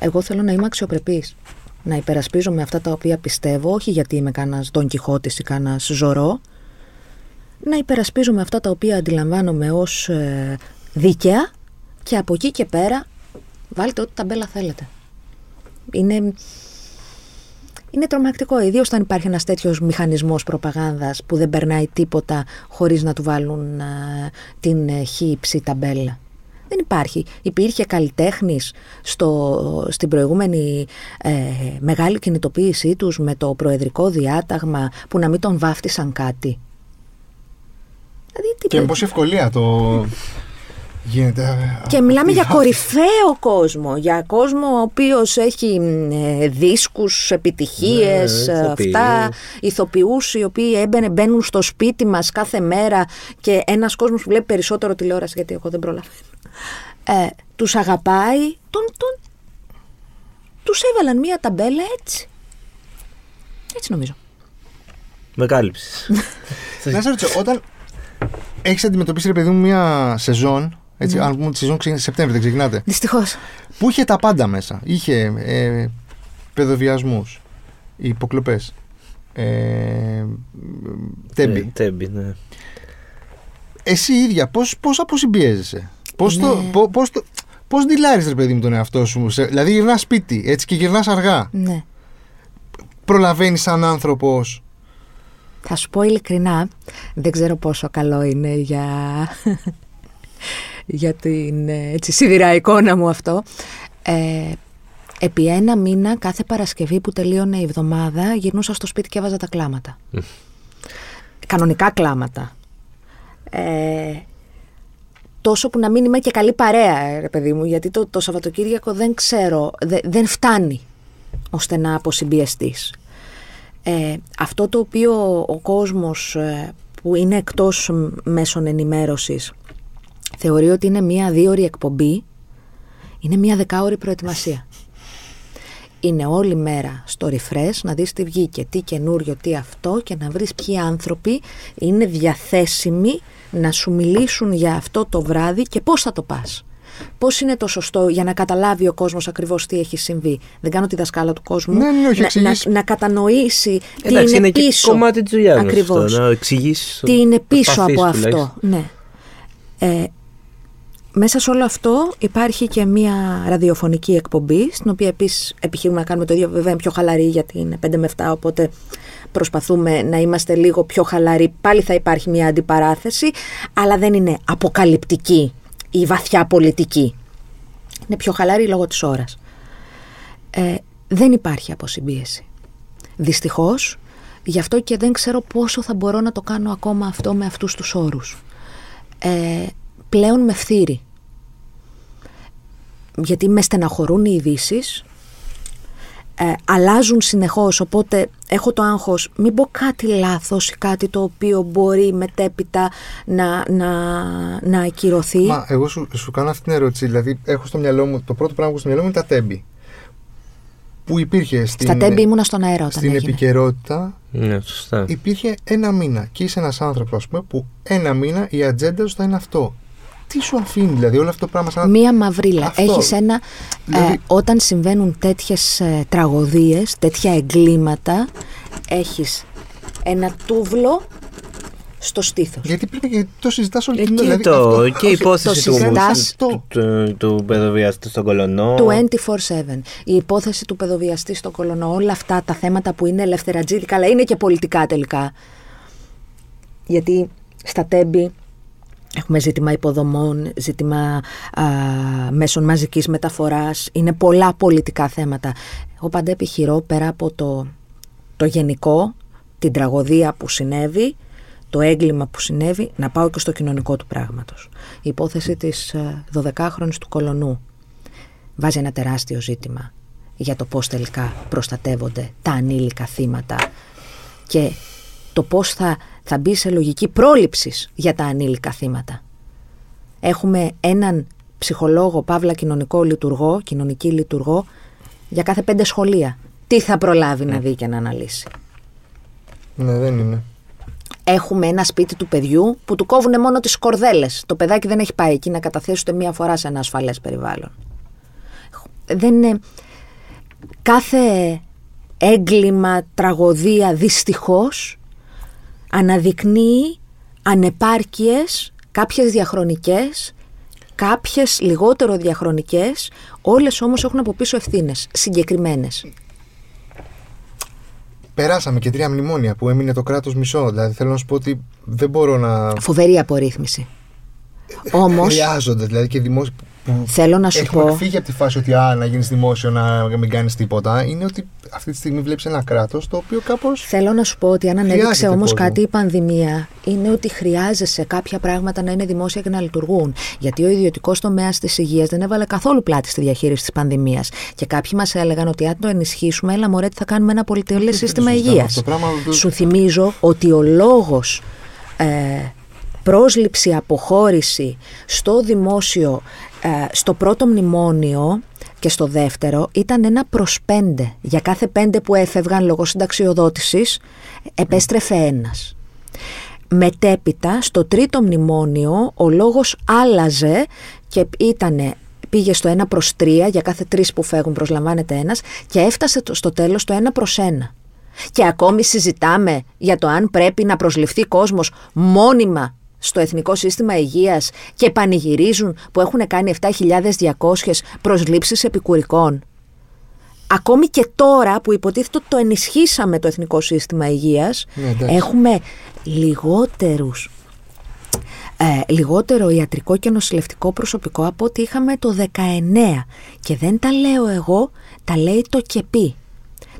Speaker 4: Εγώ θέλω να είμαι αξιοπρεπής. Να υπερασπίζομαι αυτά τα οποία πιστεύω, όχι γιατί είμαι κανένας Δον Κιχώτης ή κανένας ζωρό. Να υπερασπίζομαι αυτά τα οποία αντιλαμβάνομαι ως ε, δίκαια και από εκεί και πέρα βάλτε ό,τι ταμπέλα θέλετε. Είναι, είναι τρομακτικό, ιδίως όταν υπάρχει ένας τέτοιος μηχανισμός προπαγάνδας που δεν περνάει τίποτα χωρίς να του βάλουν ε, την ε, χύψη ταμπέλα. Δεν υπάρχει. Υπήρχε καλλιτέχνης στο, στην προηγούμενη ε, μεγάλη κινητοποίησή τους με το προεδρικό διάταγμα που να μην τον βάφτισαν κάτι. Δηλαδή, τι
Speaker 2: Και με πόση ευκολία το, Γίνεται. α,
Speaker 4: Και μιλάμε
Speaker 2: αυτή-
Speaker 4: για κορυφαίο κόσμο, για κόσμο ο οποίος έχει ε, δίσκους, επιτυχίες,
Speaker 3: Ναι,
Speaker 4: ε,
Speaker 3: ηθοποιούς.
Speaker 4: αυτά, ηθοποιούς οι οποίοι έμπαινε, μπαίνουν στο σπίτι μας κάθε μέρα και ένας κόσμος που βλέπει περισσότερο τηλεόραση, γιατί εγώ δεν προλαβαίνω, ε, τους αγαπάει, τον, τον, τους έβαλαν μία ταμπέλα έτσι. Έτσι νομίζω.
Speaker 3: Με κάλυψες.
Speaker 2: Να σε ρωτήσω, όταν έχεις αντιμετωπίσει, ρε παιδί μου, μια σεζόν. Έτσι,
Speaker 4: Ναι.
Speaker 2: Αν πούμε τη σεζόν ξεκινάει Σεπτέμβρη, δεν ξεκινάτε.
Speaker 4: Δυστυχώς.
Speaker 2: Που είχε τα πάντα μέσα; Είχε ε, παιδοβιασμούς, υποκλοπές. Ε, τέμπι.
Speaker 3: Τέμπι, ναι.
Speaker 2: Εσύ ίδια, πώς, πώς αποσυμπιέζεσαι; Πώς, το,
Speaker 4: Ναι.
Speaker 2: πώς, πώς, το, πώς ντυλάρεις, ρε παιδί μου, τον εαυτό σου. Σε- δηλαδή γυρνάς σπίτι, έτσι και γυρνάς αργά.
Speaker 4: Ναι.
Speaker 2: Προλαβαίνεις σαν άνθρωπος.
Speaker 4: Θα σου πω ειλικρινά, δεν ξέρω πόσο καλό είναι για, για την ε, έτσι, σιδηρά εικόνα μου αυτό. Ε, επί ένα μήνα κάθε Παρασκευή που τελείωνε η εβδομάδα γυρνούσα στο σπίτι και έβαζα τα κλάματα. Κανονικά κλάματα. Ε, τόσο που να μην είμαι και καλή παρέα, ε, ρε παιδί μου, γιατί το, το Σαββατοκύριακο δεν ξέρω, δε- δεν φτάνει ώστε να αποσυμπιεστείς. Ε, αυτό το οποίο ο κόσμος ε, που είναι εκτός μ- μέσων ενημέρωσης θεωρεί ότι είναι μία δίωρη εκπομπή, είναι μία δεκάωρη προετοιμασία. Είναι όλη μέρα στο refresh να δεις τι βγήκε, τι καινούριο, τι αυτό και να βρεις ποιοι άνθρωποι είναι διαθέσιμοι να σου μιλήσουν για αυτό το βράδυ και πώς θα το πας. Πώς είναι το σωστό για να καταλάβει ο κόσμος ακριβώς τι έχει συμβεί. Δεν κάνω τη δασκάλα του κόσμου.
Speaker 2: Ναι, ναι, όχι,
Speaker 4: να,
Speaker 2: εξηγείς.
Speaker 4: να, να κατανοήσει τι
Speaker 3: Εντάξει,
Speaker 4: είναι,
Speaker 3: είναι και
Speaker 4: πίσω.
Speaker 3: κομμάτι της δουλειάς μας.
Speaker 4: Ακριβώς.
Speaker 3: Να εξηγήσει.
Speaker 4: Τι είναι πίσω από αυτό. Ναι. Ε, μέσα σε όλο αυτό υπάρχει και μία ραδιοφωνική εκπομπή, στην οποία επίσης επιχειρούμε να κάνουμε το ίδιο, βέβαια είναι πιο χαλαρή γιατί είναι 5 με 7, οπότε προσπαθούμε να είμαστε λίγο πιο χαλαροί. Πάλι θα υπάρχει μία αντιπαράθεση, αλλά δεν είναι αποκαλυπτική ή βαθιά πολιτική. Είναι πιο χαλαρή λόγω της ώρας. Ε, δεν υπάρχει αποσυμπίεση. Δυστυχώς, γι' αυτό και δεν ξέρω πόσο θα μπορώ να το κάνω ακόμα αυτό με αυτούς τους όρους. Ε, πλέον με φθήρει. Γιατί με στεναχωρούν οι ειδήσεις. Ε, αλλάζουν συνεχώς, οπότε έχω το άγχος μην πω κάτι λάθος ή κάτι το οποίο μπορεί μετέπειτα να, να, να ακυρωθεί.
Speaker 2: Μα εγώ σου, σου κάνω αυτή την ερώτηση. Δηλαδή, έχω στο μυαλό μου, το πρώτο πράγμα που έχω στο μυαλό μου είναι τα τέμπι. Που υπήρχε στην,
Speaker 4: Στα τέμπη ήμουνα στον αέρα όταν
Speaker 2: στην
Speaker 4: έγινε.
Speaker 2: επικαιρότητα
Speaker 3: Ναι, σωστά.
Speaker 2: υπήρχε ένα μήνα. Και είσαι ένας άνθρωπος, ας πούμε, που ένα μήνα η ατζέντα σου θα είναι αυτό. Τι σου αφήνει, δηλαδή, όλο αυτό το πράγμα σαν.
Speaker 4: Μία μαυρίλα.
Speaker 2: Αυτό.
Speaker 4: Έχεις ένα...
Speaker 2: Δηλαδή-
Speaker 4: ε, όταν συμβαίνουν τέτοιες ε, τραγωδίες, τέτοια εγκλήματα, έχεις ένα τούβλο στο στήθος.
Speaker 2: Γιατί πρέπει και το συζητάς όλη
Speaker 3: Ε,
Speaker 2: την
Speaker 3: και,
Speaker 2: ώρα.
Speaker 3: το,
Speaker 2: αυτό-
Speaker 3: και η
Speaker 2: όχι,
Speaker 3: υπόθεση
Speaker 4: το
Speaker 3: του,
Speaker 4: συζητάς-
Speaker 3: του, του, του παιδοβιαστή στον κολονό.
Speaker 4: Του 24-7. Η υπόθεση του παιδοβιαστή στο κολονό, όλα αυτά τα θέματα που είναι ελευθερατζίδικα, αλλά είναι και πολιτικά τελικά. Γιατί στα τέμπη έχουμε ζήτημα υποδομών, ζήτημα α, μέσων μαζικής μεταφοράς, είναι πολλά πολιτικά θέματα. Εγώ πάντα επιχειρώ πέρα από το, το γενικό, την τραγωδία που συνέβη, το έγκλημα που συνέβη, να πάω και στο κοινωνικό του πράγματος. Η υπόθεση της ε, 12χρονης του Κολονού βάζει ένα τεράστιο ζήτημα για το πώς τελικά προστατεύονται τα ανήλικα θύματα και το πώς θα, θα μπει σε λογική πρόληψης για τα ανήλικα θύματα. Έχουμε έναν ψυχολόγο, παύλα κοινωνικό λειτουργό, κοινωνική λειτουργό, για κάθε πέντε σχολεία. Τι θα προλάβει να δει και να αναλύσει.
Speaker 2: Ναι, δεν είναι.
Speaker 4: Έχουμε ένα σπίτι του παιδιού που του κόβουν μόνο τις κορδέλες. Το παιδάκι δεν έχει πάει εκεί να καταθέσει ούτε μία φορά σε ένα ασφαλές περιβάλλον. Δεν είναι... Κάθε έγκλημα, τραγωδία δυστυχώς αναδεικνύει ανεπάρκειες, κάποιες διαχρονικές, κάποιες λιγότερο διαχρονικές, όλες όμως έχουν από πίσω ευθύνες συγκεκριμένες.
Speaker 2: Περάσαμε και τρία μνημόνια που έμεινε το κράτος μισό. Δηλαδή θέλω να σου πω ότι δεν μπορώ να.
Speaker 4: Φοβερή απορρίθμιση. Όμως,
Speaker 2: Χρειάζονται δηλαδή και δημόσια. Που
Speaker 4: Θέλω να σου
Speaker 2: έχουμε
Speaker 4: πω.
Speaker 2: φύγει από τη φάση ότι α, να γίνεις δημόσιο, να μην κάνεις τίποτα. Είναι ότι αυτή τη στιγμή βλέπεις ένα κράτος το οποίο κάπως.
Speaker 4: Θέλω να σου πω ότι αν ανέδειξε
Speaker 2: Χρειάζεται
Speaker 4: όμως
Speaker 2: κόσμο.
Speaker 4: κάτι η πανδημία, είναι ότι χρειάζεσαι κάποια πράγματα να είναι δημόσια και να λειτουργούν. Γιατί ο ιδιωτικός τομέας της υγείας δεν έβαλε καθόλου πλάτη στη διαχείριση της πανδημίας. Και κάποιοι μας έλεγαν ότι αν το ενισχύσουμε, έλα μωρέ, τι θα κάνουμε ένα πολυτελές σύστημα
Speaker 2: συζητάμε
Speaker 4: υγείας.
Speaker 2: αυτό το πράγμα, το-
Speaker 4: Σου θυμίζω ότι ο λόγος ε, πρόσληψη, αποχώρηση στο δημόσιο, ε, στο πρώτο μνημόνιο και στο δεύτερο ήταν ένα προς πέντε. Για κάθε πέντε που έφευγαν λόγω συνταξιοδότησης επέστρεφε ένας. Μετέπειτα στο τρίτο μνημόνιο ο λόγος άλλαζε και ήτανε πήγε στο 1 προς 3, για κάθε τρεις που φεύγουν προσλαμβάνεται ένας και έφτασε το- στο τέλος το 1 προς 1. Και ακόμη συζητάμε για το αν πρέπει να προσληφθεί κόσμος μόνιμα στο Εθνικό Σύστημα Υγείας και πανηγυρίζουν που έχουν κάνει 7.200 προσλήψεις επικουρικών. Ακόμη και τώρα που υποτίθεται ότι το ενισχύσαμε το Εθνικό Σύστημα Υγείας,
Speaker 2: Ναι, εντάξει.
Speaker 4: έχουμε λιγότερους ε, λιγότερο ιατρικό και νοσηλευτικό προσωπικό από ό,τι είχαμε το 19. Και δεν τα λέω εγώ, τα λέει το ΚΕΠΗ.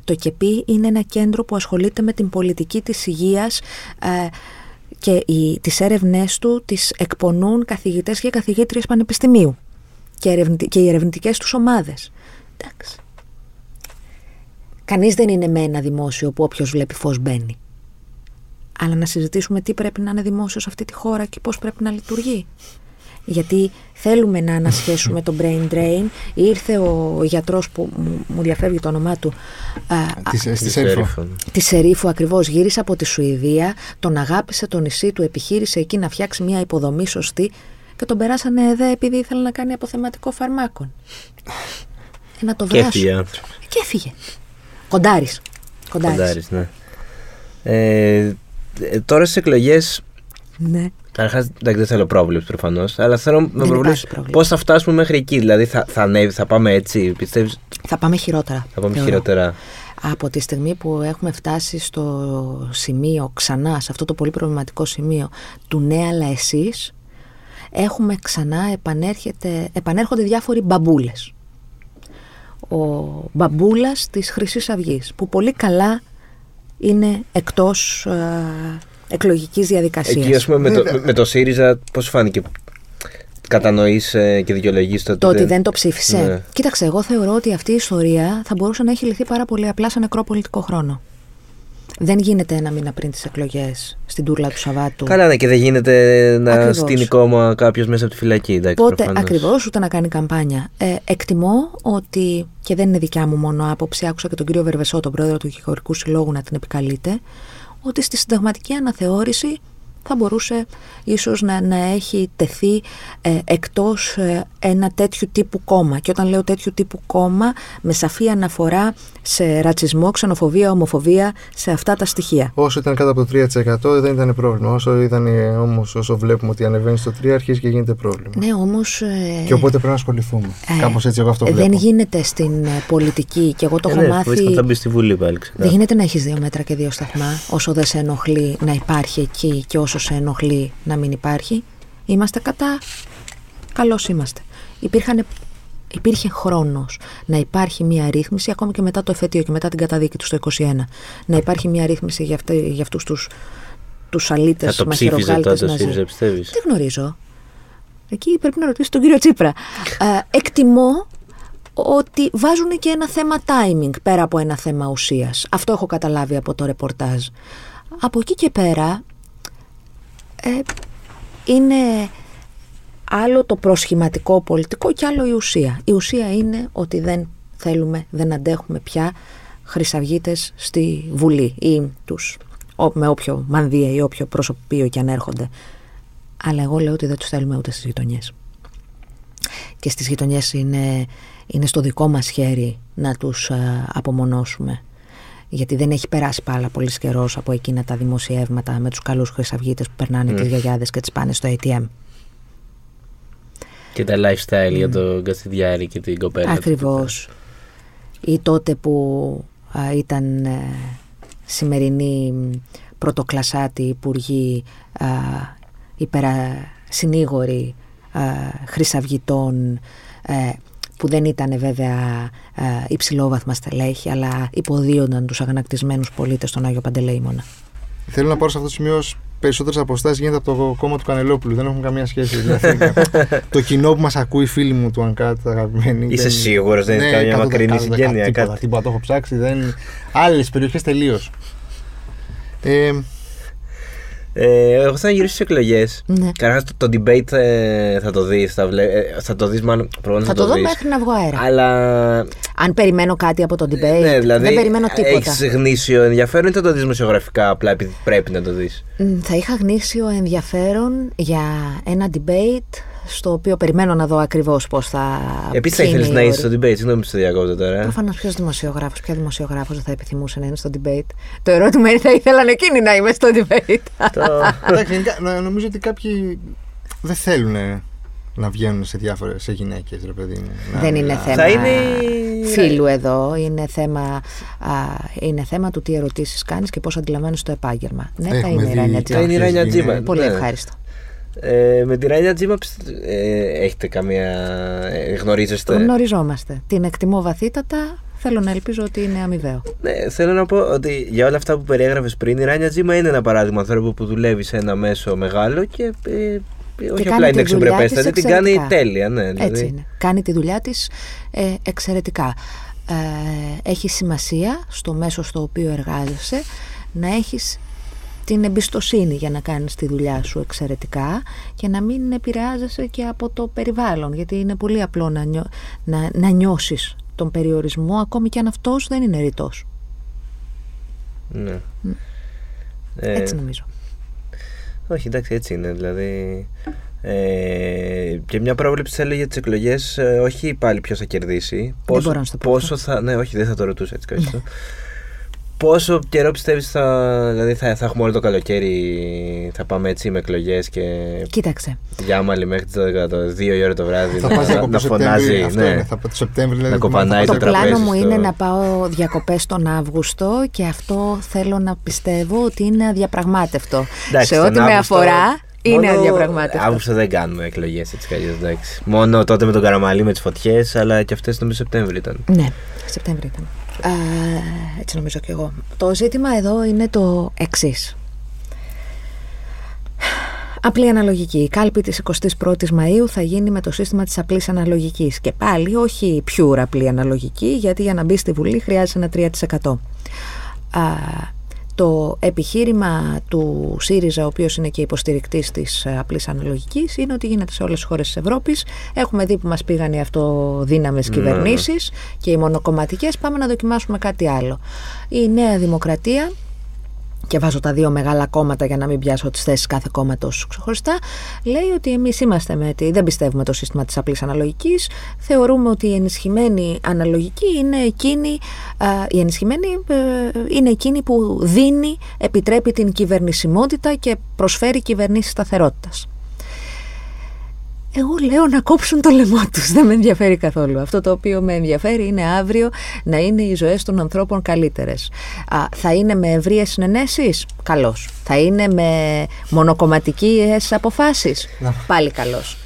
Speaker 4: Το ΚΕΠΗ είναι ένα κέντρο που ασχολείται με την πολιτική της υγείας ε, και οι, τις έρευνές του τις εκπονούν καθηγητές και καθηγήτριες πανεπιστημίου και, ερευνητι- και οι ερευνητικές τους ομάδες. Εντάξει. Κανείς δεν είναι με ένα δημόσιο που όποιος βλέπει φως μπαίνει. Αλλά να συζητήσουμε τι πρέπει να είναι δημόσιο σε αυτή τη χώρα και πώς πρέπει να λειτουργεί. Γιατί θέλουμε να ανασχέσουμε το brain drain. Ήρθε ο γιατρός που μου, μου διαφεύγει το όνομά του, α, α,
Speaker 2: Της στη
Speaker 3: Της
Speaker 2: Σέριφο.
Speaker 3: Έριφων.
Speaker 4: της Σερίφου ακριβώς γύρισε από τη Σουηδία, τον αγάπησε το νησί του, επιχείρησε εκεί να φτιάξει μια υποδομή σωστή και τον περάσανε εδώ επειδή ήθελε να κάνει αποθεματικό φαρμάκων. Ε, να το
Speaker 3: Και έφυγε
Speaker 4: βράσουν.
Speaker 3: άνθρωπο.
Speaker 4: Και έφυγε. Κοντάρης. Κοντάρης.
Speaker 3: Κοντάρης, ναι. Ε, ε, τώρα στις εκλογές.
Speaker 4: Ναι.
Speaker 3: Καταρχάς, εντάξει, δεν θέλω πρόβλεψη προφανώς, αλλά θέλω να
Speaker 4: υπάρχει
Speaker 3: προβλέψω
Speaker 4: πρόβλεψη.
Speaker 3: πώς θα φτάσουμε μέχρι εκεί. Δηλαδή, θα, θα ανέβει, θα πάμε έτσι, πιστεύεις,
Speaker 4: Θα πάμε χειρότερα.
Speaker 3: θα πάμε
Speaker 4: θεωρώ.
Speaker 3: χειρότερα.
Speaker 4: Από τη στιγμή που έχουμε φτάσει στο σημείο ξανά, σε αυτό το πολύ προβληματικό σημείο του ναι αλλά εσείς, έχουμε ξανά επανέρχεται, επανέρχονται διάφοροι μπαμπούλες. Ο μπαμπούλας της χρυσής αυγής, που πολύ καλά είναι εκτός ε, εκλογικής διαδικασίας.
Speaker 3: Εκεί, ας πούμε, με το,
Speaker 2: Βέβαια.
Speaker 3: με το ΣΥΡΙΖΑ, πώς σου φάνηκε; Κατανοείς και δικαιολογείς το
Speaker 4: Το ότι δεν το ψήφισε.
Speaker 3: Ναι.
Speaker 4: Κοίταξε, εγώ θεωρώ ότι αυτή η ιστορία θα μπορούσε να έχει λυθεί πάρα πολύ απλά σε νεκρό πολιτικό χρόνο. Δεν γίνεται ένα μήνα πριν τις εκλογές στην τούρλα του Σαββάτου.
Speaker 3: Καλά, ναι, και δεν γίνεται να
Speaker 4: Ακριβώς.
Speaker 3: στείλει κόμμα κάποιος μέσα από τη φυλακή. Εντάξει,
Speaker 4: Πότε
Speaker 3: προφανώς.
Speaker 4: ακριβώς, ούτε να κάνει καμπάνια. Ε, εκτιμώ ότι, και δεν είναι δικιά μου μόνο άποψη, άκουσα και τον κύριο Βερβεσό, τον πρόεδρο του Δικηγορικού Συλλόγου, να την επικαλείται, ότι στη συνταγματική αναθεώρηση θα μπορούσε ίσως να, να έχει τεθεί ε, εκτός ε, ένα τέτοιου τύπου κόμμα. Και όταν λέω τέτοιου τύπου κόμμα, με σαφή αναφορά σε ρατσισμό, ξενοφοβία, ομοφοβία, σε αυτά τα στοιχεία.
Speaker 2: Όσο ήταν κάτω από το 3% δεν ήταν πρόβλημα. Όσο ήταν όμως, όσο βλέπουμε ότι ανεβαίνει στο 3, αρχίζει και γίνεται πρόβλημα.
Speaker 4: Ναι, όμως... ε,
Speaker 2: Και οπότε πρέπει να ασχοληθούμε.
Speaker 4: ε,
Speaker 2: Κάπως έτσι εγώ αυτό
Speaker 4: ε,
Speaker 2: βλέπω.
Speaker 4: Δεν γίνεται στην ε, πολιτική και εγώ το
Speaker 3: Ε,
Speaker 4: έχω
Speaker 3: ναι,
Speaker 4: μάθει...
Speaker 3: φοβήθηκα θα μπει στη Βουλή πάλι. ξεκάθαρα.
Speaker 4: Δεν γίνεται να έχεις δύο μέτρα και δύο σταθμά όσο δεν σε ενοχλεί να υπάρχει εκεί και όσο σε ενοχλεί να μην υπάρχει. Είμαστε κατά. Καλώς είμαστε. Υπήρχαν, υπήρχε χρόνος να υπάρχει μια ρύθμιση ακόμη και μετά το εφετείο και μετά την καταδίκη του στο 21. Να υπάρχει μια ρύθμιση για, αυτή, για αυτούς τους, τους
Speaker 3: Θα
Speaker 4: αλήτες
Speaker 3: το ψήφιζε
Speaker 4: μαχαιροκάλτες
Speaker 3: τότε ο
Speaker 4: ναζί.
Speaker 3: ΣΥΡΙΖΑ, πιστεύεις;
Speaker 4: Δεν γνωρίζω. Εκεί πρέπει να ρωτήσει τον κύριο Τσίπρα. Ε, εκτιμώ ότι βάζουν και ένα θέμα timing πέρα από ένα θέμα ουσίας. Αυτό έχω καταλάβει από το ρεπορτάζ. Από εκεί και πέρα ε, είναι άλλο το προσχηματικό πολιτικό και άλλο η ουσία. Η ουσία είναι ότι δεν θέλουμε, δεν αντέχουμε πια χρυσαυγίτες στη Βουλή ή τους ο- με όποιο μανδύα ή όποιο προσωπείο και αν έρχονται. Αλλά εγώ λέω ότι δεν τους θέλουμε ούτε στις γειτονιές. Και στις γειτονιές είναι, είναι στο δικό μας χέρι να τους α, απομονώσουμε. Γιατί δεν έχει περάσει πάρα πολύς καιρός από εκείνα τα δημοσιεύματα με τους καλούς χρυσαυγίτες που περνάνε τις γιαγιάδες και τις πάνε στο ATM.
Speaker 3: Και τα lifestyle για τον Καστιδιάρη και την κοπέλα. του.
Speaker 4: Ακριβώς. Ή τότε που α, ήταν ε, σημερινοί μ, πρωτοκλασσάτοι υπουργοί, α, υπερα, συνήγοροι χρυσαυγητών ε, που δεν ήταν βέβαια ε, υψηλόβαθμα στελέχη, αλλά υποδίονταν τους αγανακτισμένους πολίτες στον Άγιο Παντελεήμονα.
Speaker 2: Θέλω να πάρω σε αυτό το σημείο περισσότερες αποστάσεις γίνεται από το κόμμα του Κανελόπουλου. Δεν έχουν καμία σχέση. Δηλαδή, το κοινό που μας ακούει, φίλοι μου του Ανκάτ, αγαπημένοι.
Speaker 3: Είσαι δεν... σίγουρος, δεν είναι ναι, καμία μακρινή συγγένεια.
Speaker 2: Τίποτα, τίποτα, το έχω ψάξει. Δεν... Άλλες περιοχές τελείως.
Speaker 3: Ε, ε, εγώ θα γυρίσω στις εκλογές. Ναι. Καταρχάς το, το, debate ε, θα το δεις. Θα, βλέ, ε, θα το δεις, μάλλον.
Speaker 4: Θα, θα το, δω μέχρι να βγω αέρα.
Speaker 3: Αλλά.
Speaker 4: Αν περιμένω κάτι από το debate. Ναι, δηλαδή, δεν περιμένω τίποτα.
Speaker 3: Έχεις γνήσιο ενδιαφέρον ή θα το δεις δημοσιογραφικά απλά επειδή πρέπει να το δεις;
Speaker 4: Θα είχα γνήσιο ενδιαφέρον για ένα debate στο οποίο περιμένω να δω ακριβώς πώς θα.
Speaker 3: Επίσης, θα ήθελες να είσαι στο debate, συγγνώμη που στο διακόπτω τώρα.
Speaker 4: Προφανώς, ποιος δημοσιογράφος, ποια δημοσιογράφος δεν θα επιθυμούσε να είναι στο debate. Το ερώτημα είναι, θα ήθελαν εκείνοι να είμαι στο debate.
Speaker 2: Εντάξει, νομίζω ότι κάποιοι δεν θέλουν να βγαίνουν σε διάφορες σε γυναίκες, ρε παιδί μου.
Speaker 4: Δεν είναι θέμα είναι... φίλου εδώ. Είναι θέμα, α, είναι θέμα του τι ερωτήσεις κάνεις και πώς αντιλαμβάνει το επάγγελμα. Ναι, θα είναι
Speaker 3: η Ράνια Τζίμα.
Speaker 4: Πολύ ναι. ευχάριστο.
Speaker 3: Ε, με τη Ράνια Τζίμα ε, έχετε καμία. Ε, γνωρίζεστε;
Speaker 4: Γνωριζόμαστε. Την εκτιμώ βαθύτατα. Θέλω να ελπίζω ότι είναι αμοιβαίο.
Speaker 3: Ναι, θέλω να πω ότι για όλα αυτά που περιέγραφες πριν, η Ράνια Τζίμα είναι ένα παράδειγμα ανθρώπου που δουλεύει σε ένα μέσο μεγάλο και. Ε, όχι απλά είναι αξιοπρεπέστατη, την κάνει τέλεια. Ναι,
Speaker 4: δηλαδή. Έτσι είναι. Κάνει τη δουλειά της ε, εξαιρετικά. Ε, έχει σημασία στο μέσο στο οποίο εργάζεσαι να έχεις την εμπιστοσύνη για να κάνεις τη δουλειά σου εξαιρετικά και να μην επηρεάζεσαι και από το περιβάλλον γιατί είναι πολύ απλό να, νιώ, να, να νιώσεις τον περιορισμό ακόμη και αν αυτός δεν είναι ρητός.
Speaker 3: Ναι.
Speaker 4: Ε, έτσι νομίζω.
Speaker 3: Όχι, εντάξει, έτσι είναι. Δηλαδή, ε, και μια πρόβλεψη έλεγε για τις εκλογές, ε, όχι πάλι ποιος θα κερδίσει.
Speaker 4: Πόσο, δεν μπορώ να το πω.
Speaker 3: Πόσο θα. Ναι, όχι, δεν θα το ρωτούσα έτσι. Πόσο καιρό πιστεύεις θα, δηλαδή θα, θα έχουμε όλο το καλοκαίρι, θα πάμε έτσι με εκλογές και.
Speaker 4: Κοίταξε.
Speaker 3: Γιάμαλι μέχρι το 2 η ώρα το βράδυ. Θα να, να, να φωνάζει.
Speaker 2: Αυτό ναι. θα, το Σεπτέμβριο, δηλαδή,
Speaker 3: να κοπανάει
Speaker 4: το,
Speaker 3: το
Speaker 4: πλάνο μου είναι να πάω διακοπές τον Αύγουστο και αυτό θέλω να πιστεύω ότι είναι αδιαπραγμάτευτο. Σε ό,τι με αφορά, είναι αδιαπραγμάτευτο.
Speaker 3: Αύγουστο δεν κάνουμε εκλογές έτσι κι αλλιώς. Μόνο τότε με τον Καραμαλή με τις φωτιές, αλλά και αυτές νομίζω Σεπτέμβριο ήταν.
Speaker 4: Ναι, Σεπτέμβριο ήταν έτσι νομίζω και εγώ. Το ζήτημα εδώ είναι το εξής. Απλή αναλογική. Η κάλπη της 21ης Μαΐου θα γίνει με το σύστημα της απλής αναλογικής. Και πάλι όχι πιο απλή αναλογική, γιατί για να μπει στη Βουλή χρειάζεται ένα 3%. Το επιχείρημα του ΣΥΡΙΖΑ, ο οποίος είναι και υποστηρικτής της ε, απλής αναλογικής, είναι ότι γίνεται σε όλες τις χώρες της Ευρώπης. Έχουμε δει που μας πήγαν οι αυτοδύναμες ναι. κυβερνήσεις και οι μονοκομματικές. Πάμε να δοκιμάσουμε κάτι άλλο. Η Νέα Δημοκρατία και βάζω τα δύο μεγάλα κόμματα για να μην πιάσω τις θέσεις κάθε κόμματος ξεχωριστά, λέει ότι εμείς είμαστε με τη, δεν πιστεύουμε το σύστημα της απλής αναλογικής. Θεωρούμε ότι η ενισχυμένη αναλογική είναι εκείνη, η ενισχυμένη ε, είναι εκείνη που δίνει, επιτρέπει την κυβερνησιμότητα και προσφέρει κυβερνήσεις σταθερότητας. Εγώ λέω να κόψουν το λαιμό τους, δεν με ενδιαφέρει καθόλου. Αυτό το οποίο με ενδιαφέρει είναι αύριο να είναι οι ζωές των ανθρώπων καλύτερες. Α, θα είναι με ευρείες συνενέσεις, καλώς. Θα είναι με μονοκομματικές αποφάσεις, πάλι καλώς.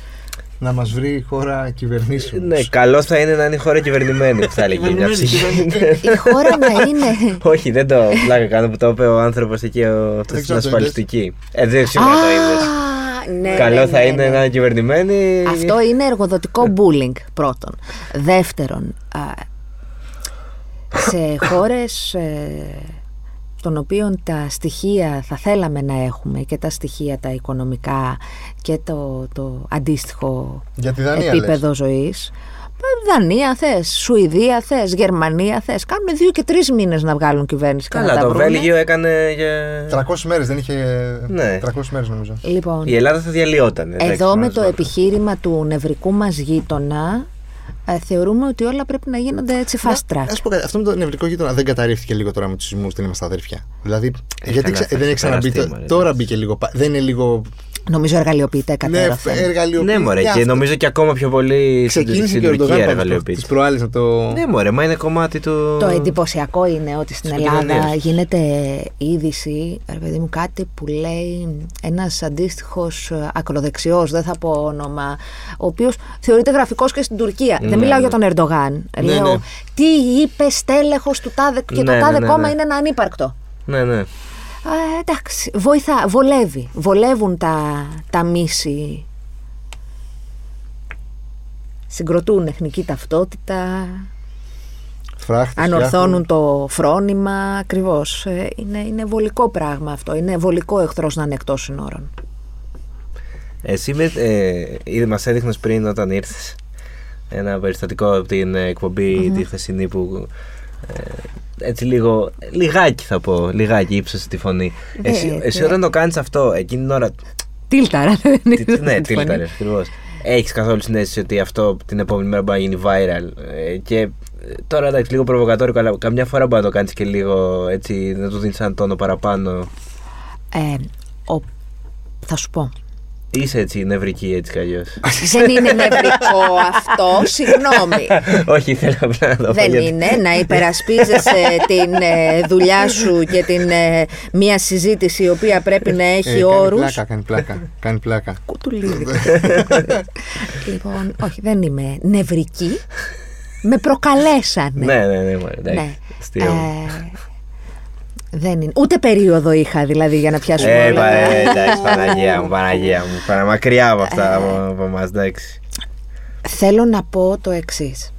Speaker 2: Να μας βρει η χώρα κυβερνήσεων.
Speaker 3: Ναι, καλό θα είναι να είναι η χώρα κυβερνημένη, θα έλεγε μια ψυχή.
Speaker 4: Η χώρα να είναι.
Speaker 3: Όχι, δεν το πλάκα κάνω που το είπε ο άνθρωπος εκεί, αυτός στην ασφαλιστική. Ε, δεν σίγουρα το είδες. Ναι, Καλό ναι, θα ναι, είναι να είναι κυβερνημένοι.
Speaker 4: Αυτό είναι εργοδοτικό bullying πρώτον. Δεύτερον, σε χώρες ε, των οποίων τα στοιχεία θα θέλαμε να έχουμε και τα στοιχεία τα οικονομικά και το, το αντίστοιχο επίπεδο λες. ζωής Δανία θες, Σουηδία θες, Γερμανία θες. Κάνουν δύο και τρεις μήνες να βγάλουν κυβέρνηση.
Speaker 3: Καλά, το Βέλγιο έκανε
Speaker 2: για. 300 μέρες, δεν είχε. Ναι. 300 μέρες νομίζω.
Speaker 3: Λοιπόν, η Ελλάδα θα διαλυόταν.
Speaker 4: Εδώ με το επιχείρημα του νευρικού μας γείτονα, ε, θεωρούμε ότι όλα πρέπει να γίνονται έτσι fast track.
Speaker 2: Α πω κάτι, αυτό με το νευρικό γείτονα δεν καταρρίφθηκε λίγο τώρα με τους σεισμούς, δεν είμαστε αδέρφια. Δηλαδή, γιατί δεν έχει ξαναμπεί. Τώρα μπήκε λίγο. Δεν είναι λίγο
Speaker 4: Νομίζω εργαλειοποιείται
Speaker 2: Ναι,
Speaker 4: κατέρωθεν.
Speaker 2: εργαλειοποιεί.
Speaker 3: Ναι, μωρέ, και
Speaker 2: αυτό.
Speaker 3: νομίζω και ακόμα πιο πολύ στην
Speaker 2: Ξεκίνησε
Speaker 3: στην
Speaker 2: και ο Ερντογάν
Speaker 3: Τουρκία
Speaker 2: πάνω αυτό,
Speaker 3: εργαλειοποιείται.
Speaker 2: τις προάλλες να το...
Speaker 3: Ναι, μωρέ, μα είναι κομμάτι του.
Speaker 4: Το εντυπωσιακό είναι ότι στην
Speaker 3: Της
Speaker 4: Ελλάδα
Speaker 3: επικοινωνίας.
Speaker 4: γίνεται είδηση, ρε παιδί μου, κάτι που λέει ένας αντίστοιχος ε, ακροδεξιός, δεν θα πω όνομα, ο οποίος θεωρείται γραφικός και στην Τουρκία. δεν
Speaker 3: Ναι,
Speaker 4: μιλάω
Speaker 3: ναι.
Speaker 4: για τον Ερντογάν.
Speaker 2: Ναι,
Speaker 4: Λέω,
Speaker 2: ναι.
Speaker 4: τι είπε στέλεχος του τάδε και
Speaker 3: Ναι,
Speaker 4: το
Speaker 3: ναι,
Speaker 4: τάδε
Speaker 3: ναι,
Speaker 4: κόμμα
Speaker 3: ναι.
Speaker 4: είναι ένα ανύπαρκτο.
Speaker 3: Ναι, ναι.
Speaker 4: Ε, εντάξει, βοηθά, βολεύει. Βολεύουν τα, τα μίση. Συγκροτούν εθνική ταυτότητα,
Speaker 2: Φράχτες,
Speaker 4: ανορθώνουν το φρόνημα, ακριβώς. Είναι, είναι βολικό πράγμα αυτό. Είναι βολικό εχθρός να είναι εκτός συνόρων.
Speaker 3: Εσύ με, ε, ήδη μας έδειχνες πριν όταν ήρθες ένα περιστατικό από την ε, εκπομπη τη χθεσινή που ε, έτσι λίγο, λιγάκι θα πω, λιγάκι ύψωσε τη φωνή.
Speaker 4: Ναι,
Speaker 3: Εσύ,
Speaker 4: ναι.
Speaker 3: εσύ όταν το κάνεις αυτό, εκείνη την ώρα,
Speaker 4: Τίλταρα, δεν
Speaker 3: τι-
Speaker 4: είναι
Speaker 3: ναι,
Speaker 4: τη φωνή.
Speaker 3: τίλταρες ακριβώς. Έχεις καθόλου συνέστηση ότι αυτό την επόμενη μέρα μπορεί να γίνει viral ε, και ε, τώρα εντάξει λίγο προβοκατόρικο αλλά καμιά φορά μπορεί να το κάνεις και λίγο έτσι να του δίνεις έναν τόνο παραπάνω.
Speaker 4: Ε, ο, θα σου πω.
Speaker 3: Είσαι έτσι νευρική έτσι κι αλλιώς.
Speaker 4: δεν είναι νευρικό αυτό, συγγνώμη.
Speaker 3: Όχι, ήθελα απλά να το πω.
Speaker 4: Δεν
Speaker 3: γιατί-
Speaker 4: είναι να υπερασπίζεσαι την ε, δουλειά σου και την ε, μία συζήτηση η οποία πρέπει να έχει
Speaker 2: Ε, κάνει
Speaker 4: όρους.
Speaker 2: πλάκα, κάνει πλάκα. Κάνει πλάκα.
Speaker 4: Κουτουλίδι. λοιπόν, όχι, δεν είμαι νευρική. Με προκαλέσανε.
Speaker 3: Ναι, ναι, ναι, μωρέ, εντάξει.
Speaker 4: Ναι.
Speaker 3: Αστείο.
Speaker 4: Ε, δεν είναι. Ούτε περίοδο είχα δηλαδή για να πιάσουμε
Speaker 3: Ε,
Speaker 4: όλα
Speaker 3: πα-
Speaker 4: τα-
Speaker 3: ε, εντάξει, Παναγία μου, Παναγία μου. Παρα μακριά από αυτά
Speaker 4: Ε.
Speaker 3: από, από εμάς, εντάξει.
Speaker 4: Θέλω να πω το εξής.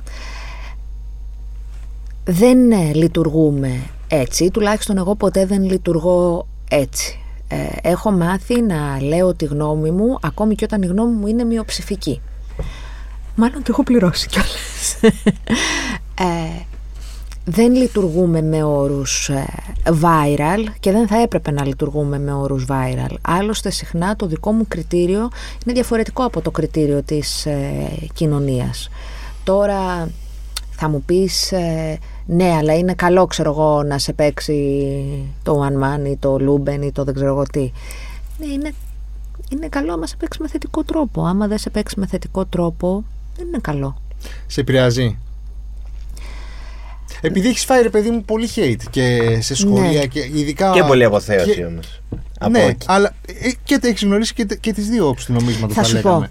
Speaker 4: Δεν ε, λειτουργούμε έτσι, τουλάχιστον εγώ ποτέ δεν λειτουργώ έτσι. Ε, έχω μάθει να λέω τη γνώμη μου, ακόμη και όταν η γνώμη μου είναι μειοψηφική. Μάλλον το έχω πληρώσει κιόλας. ε, δεν λειτουργούμε με όρους ε, viral και δεν θα έπρεπε να λειτουργούμε με όρους viral. Άλλωστε συχνά το δικό μου κριτήριο είναι διαφορετικό από το κριτήριο της ε, κοινωνίας. Τώρα θα μου πεις ε, ναι αλλά είναι καλό ξέρω εγώ να σε παίξει το One Man ή το Luben ή το δεν ξέρω εγώ τι. Ναι είναι, είναι καλό άμα σε παίξει με θετικό τρόπο. Άμα δεν σε παίξει με θετικό τρόπο δεν είναι καλό.
Speaker 2: Σε επηρεάζει; Επειδή έχεις φάει ρε παιδί μου πολύ hate και σε σχολεία
Speaker 4: Ναι.
Speaker 2: και ειδικά.
Speaker 3: Και πολύ αποθέωση
Speaker 2: και-
Speaker 3: όμως.
Speaker 2: Ναι,
Speaker 3: Από εκεί.
Speaker 2: αλλά ε, και τα έχεις γνωρίσει και, και τις δύο όψει του νομίσματος.
Speaker 4: Θα σου πω.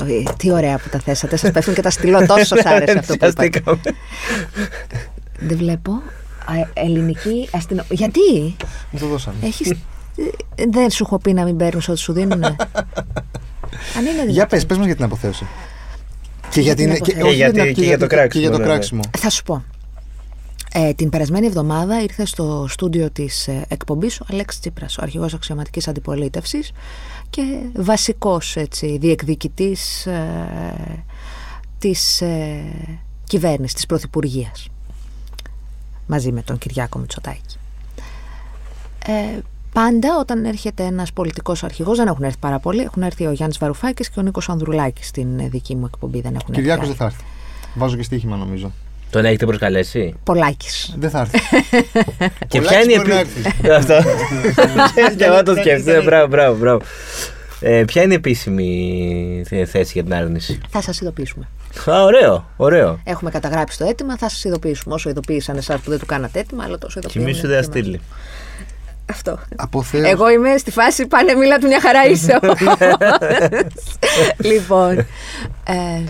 Speaker 4: Ε, Τι ωραία που τα θέσατε. Σας πέφτουν και τα στυλό. Τόσο σ' άρεσε αυτό που είπατε.
Speaker 3: Ενθουσιαστήκαμε.
Speaker 4: Δεν βλέπω. Α, ελληνική αστυνομία. Γιατί;
Speaker 2: Μου το δώσανε.
Speaker 4: έχεις... ε, Δεν σου έχω πει να μην παίρνεις ό,τι σου δίνουν. Αν είναι
Speaker 2: Για
Speaker 4: δυνατόν.
Speaker 2: πες, πες μας για την αποθέωση. Και για,
Speaker 4: την
Speaker 2: την,
Speaker 4: αποθέωση.
Speaker 2: όχι
Speaker 3: Και για
Speaker 2: την-
Speaker 3: τη- και για το
Speaker 2: και
Speaker 3: κράξιμο,
Speaker 2: για το
Speaker 3: ναι, ναι.
Speaker 2: κράξιμο.
Speaker 4: Θα σου πω. Ε, την περασμένη εβδομάδα ήρθε στο στούντιο της ε, εκπομπής ο Αλέξης Τσίπρας, ο αρχηγός αξιωματικής αντιπολίτευσης και βασικός έτσι, διεκδικητής ε, της ε, κυβέρνησης, της Πρωθυπουργίας μαζί με τον Κυριάκο Μητσοτάκη. Ε, πάντα όταν έρχεται ένας πολιτικός αρχηγός, δεν έχουν έρθει πάρα πολλοί, έχουν έρθει ο Γιάννης Βαρουφάκης και ο Νίκος Ανδρουλάκης στην ε, δική μου εκπομπή, δεν έχουν
Speaker 2: Κυριάκος
Speaker 4: έρθει
Speaker 2: δεν θα έρθει. Βάζω και στοίχημα νομίζω.
Speaker 3: Τον έχετε προσκαλέσει;
Speaker 4: Πολλάκης.
Speaker 2: Δεν θα έρθει.
Speaker 3: Και
Speaker 2: Πολλά
Speaker 3: ποια είναι η
Speaker 2: μπορεί να
Speaker 3: επί- Αυτό. Και εγώ το σκέφτομαι. Μπράβο, μπράβο, μπράβο. Ε, ποια είναι η επίσημη θε- θέση για την άρνηση;
Speaker 4: Θα σας ειδοποιήσουμε.
Speaker 3: Α, ωραίο, ωραίο.
Speaker 4: Έχουμε καταγράψει το αίτημα, θα σας ειδοποιήσουμε. Όσο ειδοποίησαν εσάς που δεν του κάνατε αίτημα, αλλά τόσο
Speaker 3: Και
Speaker 4: ειδοποιούμε.
Speaker 3: μη σου δεν
Speaker 4: και εμάς.
Speaker 3: στείλει.
Speaker 4: Αυτό.
Speaker 2: Αποθέωση.
Speaker 4: Εγώ είμαι στη φάση πάνε μίλα του μια χαρά είσαι. λοιπόν. Ε,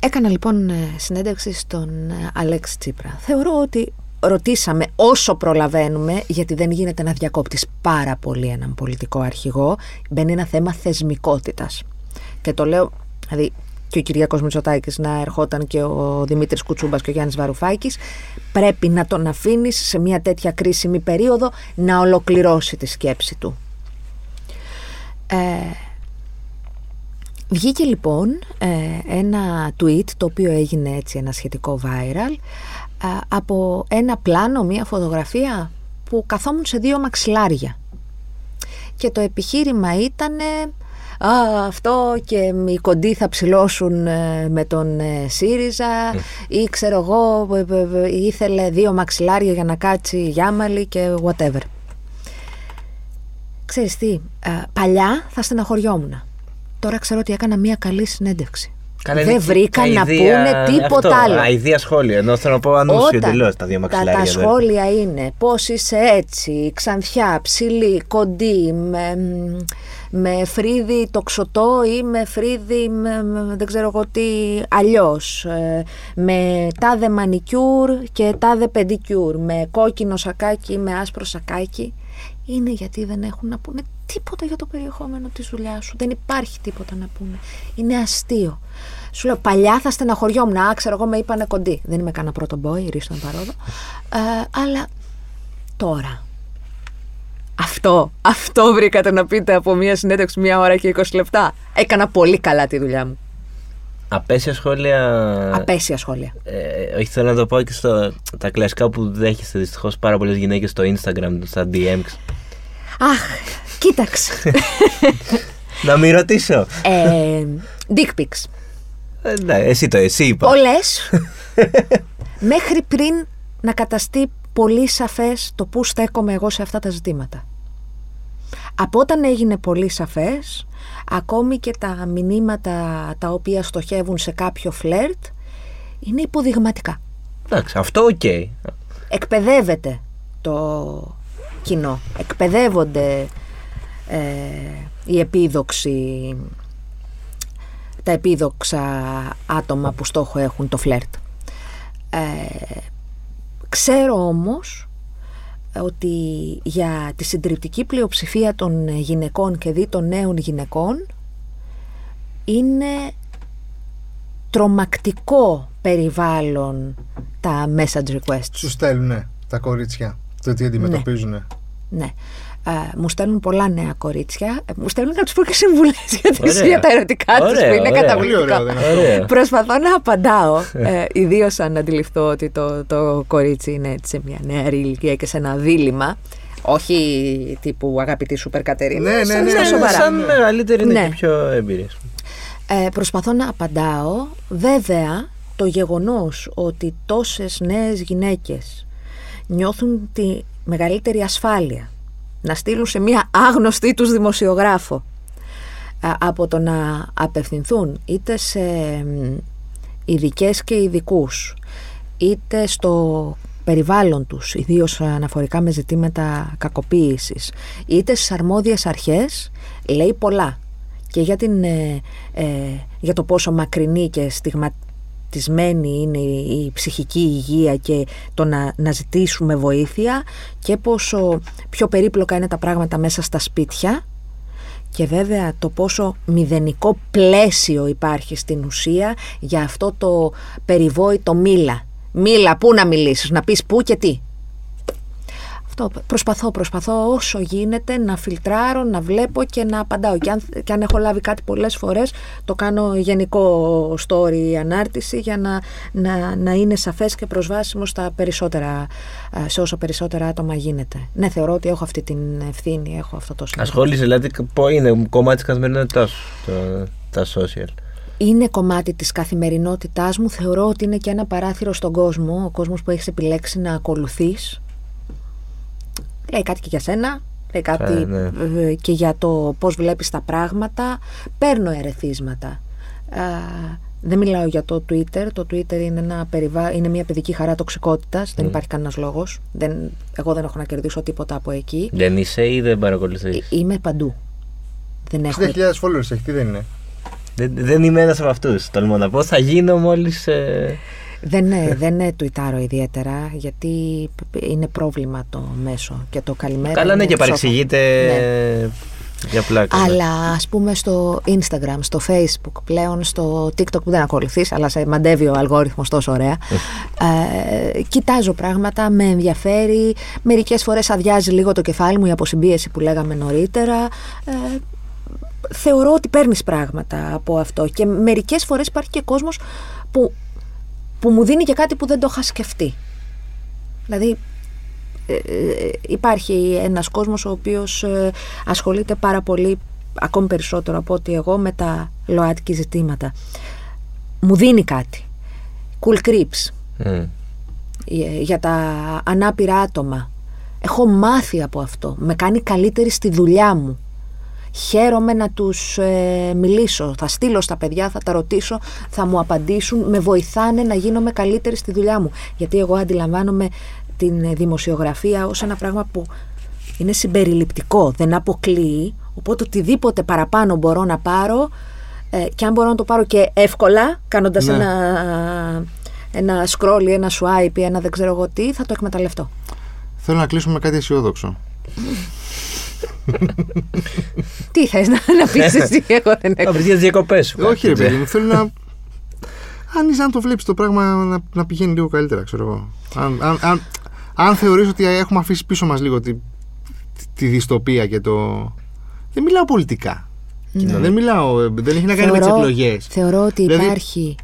Speaker 4: έκανα λοιπόν ε, συνέντευξη στον ε, Αλέξη Τσίπρα. Θεωρώ ότι ρωτήσαμε όσο προλαβαίνουμε, γιατί δεν γίνεται να διακόπτεις πάρα πολύ έναν πολιτικό αρχηγό, μπαίνει ένα θέμα θεσμικότητας. Και το λέω, δηλαδή και ο Κυριάκος Μητσοτάκης να ερχόταν και ο Δημήτρης Κουτσούμπας και ο Γιάννης Βαρουφάκης, πρέπει να τον αφήνεις σε μια τέτοια κρίσιμη περίοδο να ολοκληρώσει τη σκέψη του. Ε, βγήκε λοιπόν ε, ένα tweet το οποίο έγινε έτσι ένα σχετικό viral ε, από ένα πλάνο, μια φωτογραφία που καθόμουν σε δύο μαξιλάρια. Και το επιχείρημα ήταν Α, αυτό και οι κοντοί θα ψηλώσουν ε, με τον ε, ΣΥΡΙΖΑ ή ξέρω εγώ ε, ε, ε, ήθελε δύο μαξιλάρια για να κάτσει γιάμαλη και whatever. Ξέρεις τι, ε, παλιά θα στεναχωριόμουν. Τώρα ξέρω ότι έκανα μια καλή συνέντευξη.
Speaker 3: Καλά,
Speaker 4: Δεν
Speaker 3: είναι
Speaker 4: βρήκαν να
Speaker 3: αηδία-
Speaker 4: πούνε τίποτα
Speaker 3: αυτό,
Speaker 4: άλλο.
Speaker 3: Αηδία σχόλια. Ενώ θέλω να πω ανούσιο
Speaker 4: Όταν
Speaker 3: εντελώ τα δύο
Speaker 4: τα,
Speaker 3: μαξιλάρια.
Speaker 4: τα
Speaker 3: δεν-
Speaker 4: σχόλια είναι πώς είσαι έτσι, ξανθιά, ψηλή, κοντή, με, με φρύδι τοξωτό ή με φρύδι με, με- δεν ξέρω εγώ τι αλλιώς, ε, με τάδε μανικιούρ και τάδε πεντικιούρ, με κόκκινο σακάκι ή με άσπρο σακάκι, είναι γιατί δεν έχουν να πούνε τίποτα για το περιεχόμενο της δουλειάς σου. Δεν υπάρχει τίποτα να πούνε. Είναι αστείο. Σου λέω, παλιά θα στεναχωριόμουν. Α, ξέρω εγώ, με είπανε κοντή. Δεν είμαι κανένα πρώτο boy, ρίστον παρόδο. Ε, αλλά τώρα. Αυτό, αυτό βρήκατε να πείτε από μια συνέντευξη μία ώρα και 20 λεπτά. Έκανα πολύ καλά τη δουλειά μου.
Speaker 3: Απέσια σχόλια.
Speaker 4: Απέσια σχόλια.
Speaker 3: Ε, όχι, θέλω να το πω και στο, τα κλασικά που δέχεστε δυστυχώς πάρα πολλές γυναίκες στο Instagram, στα DMs.
Speaker 4: Αχ, κοίταξε.
Speaker 3: να μην ρωτήσω.
Speaker 4: ε, dick pics.
Speaker 3: Ε, ναι, εσύ το, εσύ είπα.
Speaker 4: Όλες μέχρι πριν να καταστεί πολύ σαφές το πού στέκομαι εγώ σε αυτά τα ζητήματα. Από όταν έγινε πολύ σαφές, ακόμη και τα μηνύματα τα οποία στοχεύουν σε κάποιο φλερτ είναι υποδειγματικά.
Speaker 3: Εντάξει, αυτό οκ.
Speaker 4: Εκπαιδεύεται το κοινό, εκπαιδεύονται ε, οι επίδοξοι, τα επίδοξα άτομα που στόχο έχουν το φλερτ. Ε, ξέρω όμως ότι για τη συντριπτική πλειοψηφία των γυναικών και δι των νέων γυναικών είναι τρομακτικό περιβάλλον τα message requests.
Speaker 2: Σου στέλνουν τα κορίτσια το τι αντιμετωπίζουν.
Speaker 4: Ναι. Ε, μου στέλνουν πολλά νέα κορίτσια. Ε, μου στέλνουν να τους πω και συμβουλές για, τις-
Speaker 3: Ωραία.
Speaker 4: για τα ερωτικά τους
Speaker 3: Ωραία,
Speaker 4: που είναι
Speaker 3: ωραία.
Speaker 4: καταπληκτικό.
Speaker 2: Πολύ ωραίο δεν είναι αυτό.
Speaker 3: Ωραία.
Speaker 4: Προσπαθώ να απαντάω, ε, ιδίως αν αντιληφθώ ότι το, το κορίτσι είναι έτσι σε μια νεαρή ηλικία και σε ένα δίλημα. Όχι τύπου αγαπητή Σούπερ Κατερίνα.
Speaker 2: Ναι, ναι,
Speaker 4: σαν-
Speaker 2: ναι,
Speaker 4: στα
Speaker 2: ναι,
Speaker 4: σοβαρά.
Speaker 3: σαν μεγαλύτερη είναι
Speaker 4: Ναι.
Speaker 3: και πιο εμπειρία.
Speaker 4: Ε, προσπαθώ να απαντάω. Βέβαια, το γεγονός ότι τόσες νέες γυναίκες νιώθουν τη μεγαλύτερη ασφάλεια να στείλουν σε μία άγνωστη τους δημοσιογράφο α, από το να απευθυνθούν είτε σε ειδικές και ειδικούς, είτε στο περιβάλλον τους, ιδίως αναφορικά με ζητήματα κακοποίησης, είτε στις αρμόδιες αρχές, λέει πολλά. Και για, την, ε, ε, για το πόσο μακρινή και στιγματισμένη είναι η, η ψυχική υγεία και το να, να ζητήσουμε βοήθεια και πόσο πιο περίπλοκα είναι τα πράγματα μέσα στα σπίτια και βέβαια το πόσο μηδενικό πλαίσιο υπάρχει στην ουσία για αυτό το περιβόητο μίλα. Μίλα, πού να μιλήσεις, να πεις πού και τι. Αυτό προσπαθώ, προσπαθώ όσο γίνεται να φιλτράρω, να βλέπω και να απαντάω. Και αν, και αν έχω λάβει κάτι πολλές φορές, το κάνω γενικό story ανάρτηση για να, να, να είναι σαφές και προσβάσιμο στα περισσότερα, ε, σε όσο περισσότερα άτομα γίνεται. Ναι, θεωρώ ότι έχω αυτή την ευθύνη, έχω αυτό το συνέδριο.
Speaker 3: Ασχόλησε, δηλαδή, πώ είναι κομμάτι της καθημερινότητάς σου το- τα social;
Speaker 4: είναι κομμάτι της καθημερινότητάς μου. Θεωρώ ότι είναι και ένα παράθυρο στον κόσμο, ο κόσμος που έχεις επιλέξει να ακολουθείς. Λέει κάτι και για σένα, λέει κάτι
Speaker 3: Ε, ναι.
Speaker 4: ε, και για το πώς βλέπεις τα πράγματα. Παίρνω ερεθίσματα. Α, δεν μιλάω για το Twitter. Το Twitter είναι, ένα περιβά... είναι μια παιδική χαρά τοξικότητας. Δεν υπάρχει κανένας λόγος. Δεν... Εγώ δεν έχω να κερδίσω τίποτα από εκεί.
Speaker 3: Δεν είσαι ή δεν παρακολουθείς;
Speaker 4: Ε, Είμαι παντού. Δεν έχω
Speaker 2: 60.000 followers έχεις, τι δεν είναι;
Speaker 3: Δεν, δεν είμαι ένας από αυτούς. Τολμώ να πω. Θα γίνω μόλις.
Speaker 4: Δεν, ε, δεν ε, τουιτάρω ιδιαίτερα γιατί είναι πρόβλημα το μέσο και το καλημέρα.
Speaker 3: Καλά,
Speaker 4: είναι
Speaker 3: ναι, και
Speaker 4: ψόφο.
Speaker 3: παρεξηγείται
Speaker 4: Ναι.
Speaker 3: για πλάκα. ναι.
Speaker 4: Αλλά ας πούμε στο Instagram, στο Facebook, πλέον στο TikTok που δεν ακολουθείς, αλλά σε μαντεύει ο αλγόριθμος τόσο ωραία. ε, κοιτάζω πράγματα, με ενδιαφέρει. Μερικές φορές αδειάζει λίγο το κεφάλι μου η αποσυμπίεση που λέγαμε νωρίτερα. Ε, θεωρώ ότι παίρνεις πράγματα από αυτό και μερικές φορές υπάρχει και κόσμος που, που μου δίνει και κάτι που δεν το είχα σκεφτεί. Δηλαδή ε, ε, υπάρχει ένας κόσμος ο οποίος ε, ασχολείται πάρα πολύ ακόμη περισσότερο από ότι εγώ με τα ΛΟΑΤΚΙ ζητήματα. Μου δίνει κάτι. Cool creeps
Speaker 3: Μμ.
Speaker 4: ε, για τα ανάπηρα άτομα. Έχω μάθει από αυτό. Με κάνει καλύτερη στη δουλειά μου. Χαίρομαι να τους ε, μιλήσω. Θα στείλω στα παιδιά, θα τα ρωτήσω, θα μου απαντήσουν. Με βοηθάνε να γίνομαι καλύτερη στη δουλειά μου. Γιατί εγώ αντιλαμβάνομαι την ε, δημοσιογραφία ως ένα πράγμα που είναι συμπεριληπτικό, δεν αποκλείει. Οπότε οτιδήποτε παραπάνω μπορώ να πάρω ε, και αν μπορώ να το πάρω και εύκολα, κάνοντας
Speaker 2: Ναι.
Speaker 4: ένα, ένα scroll ή ένα swipe ή ένα δεν ξέρω εγώ τι, θα το εκμεταλλευτώ.
Speaker 2: Θέλω να κλείσουμε με κάτι αισιόδοξο.
Speaker 4: Τι θες να, να πεις εσύ, εγώ δεν
Speaker 3: Θα
Speaker 4: έχω.
Speaker 3: βρεις για τις διακοπές σου.
Speaker 2: Όχι, ρε
Speaker 3: κάτι,
Speaker 2: παιδί μου, θέλω να. Αν είσαι, αν το βλέπεις το πράγμα να, να πηγαίνει λίγο καλύτερα, ξέρω εγώ. Αν, αν, αν, αν θεωρείς ότι έχουμε αφήσει πίσω μας λίγο τη, τη, τη δυστοπία και το. Δεν μιλάω πολιτικά.
Speaker 4: Ναι.
Speaker 2: Δεν μιλάω. ε, Δεν έχει να κάνει με τις
Speaker 4: Θεωρώ-
Speaker 2: εκλογές.
Speaker 4: Θεωρώ ότι
Speaker 2: Δηλαδή-
Speaker 4: υπάρχει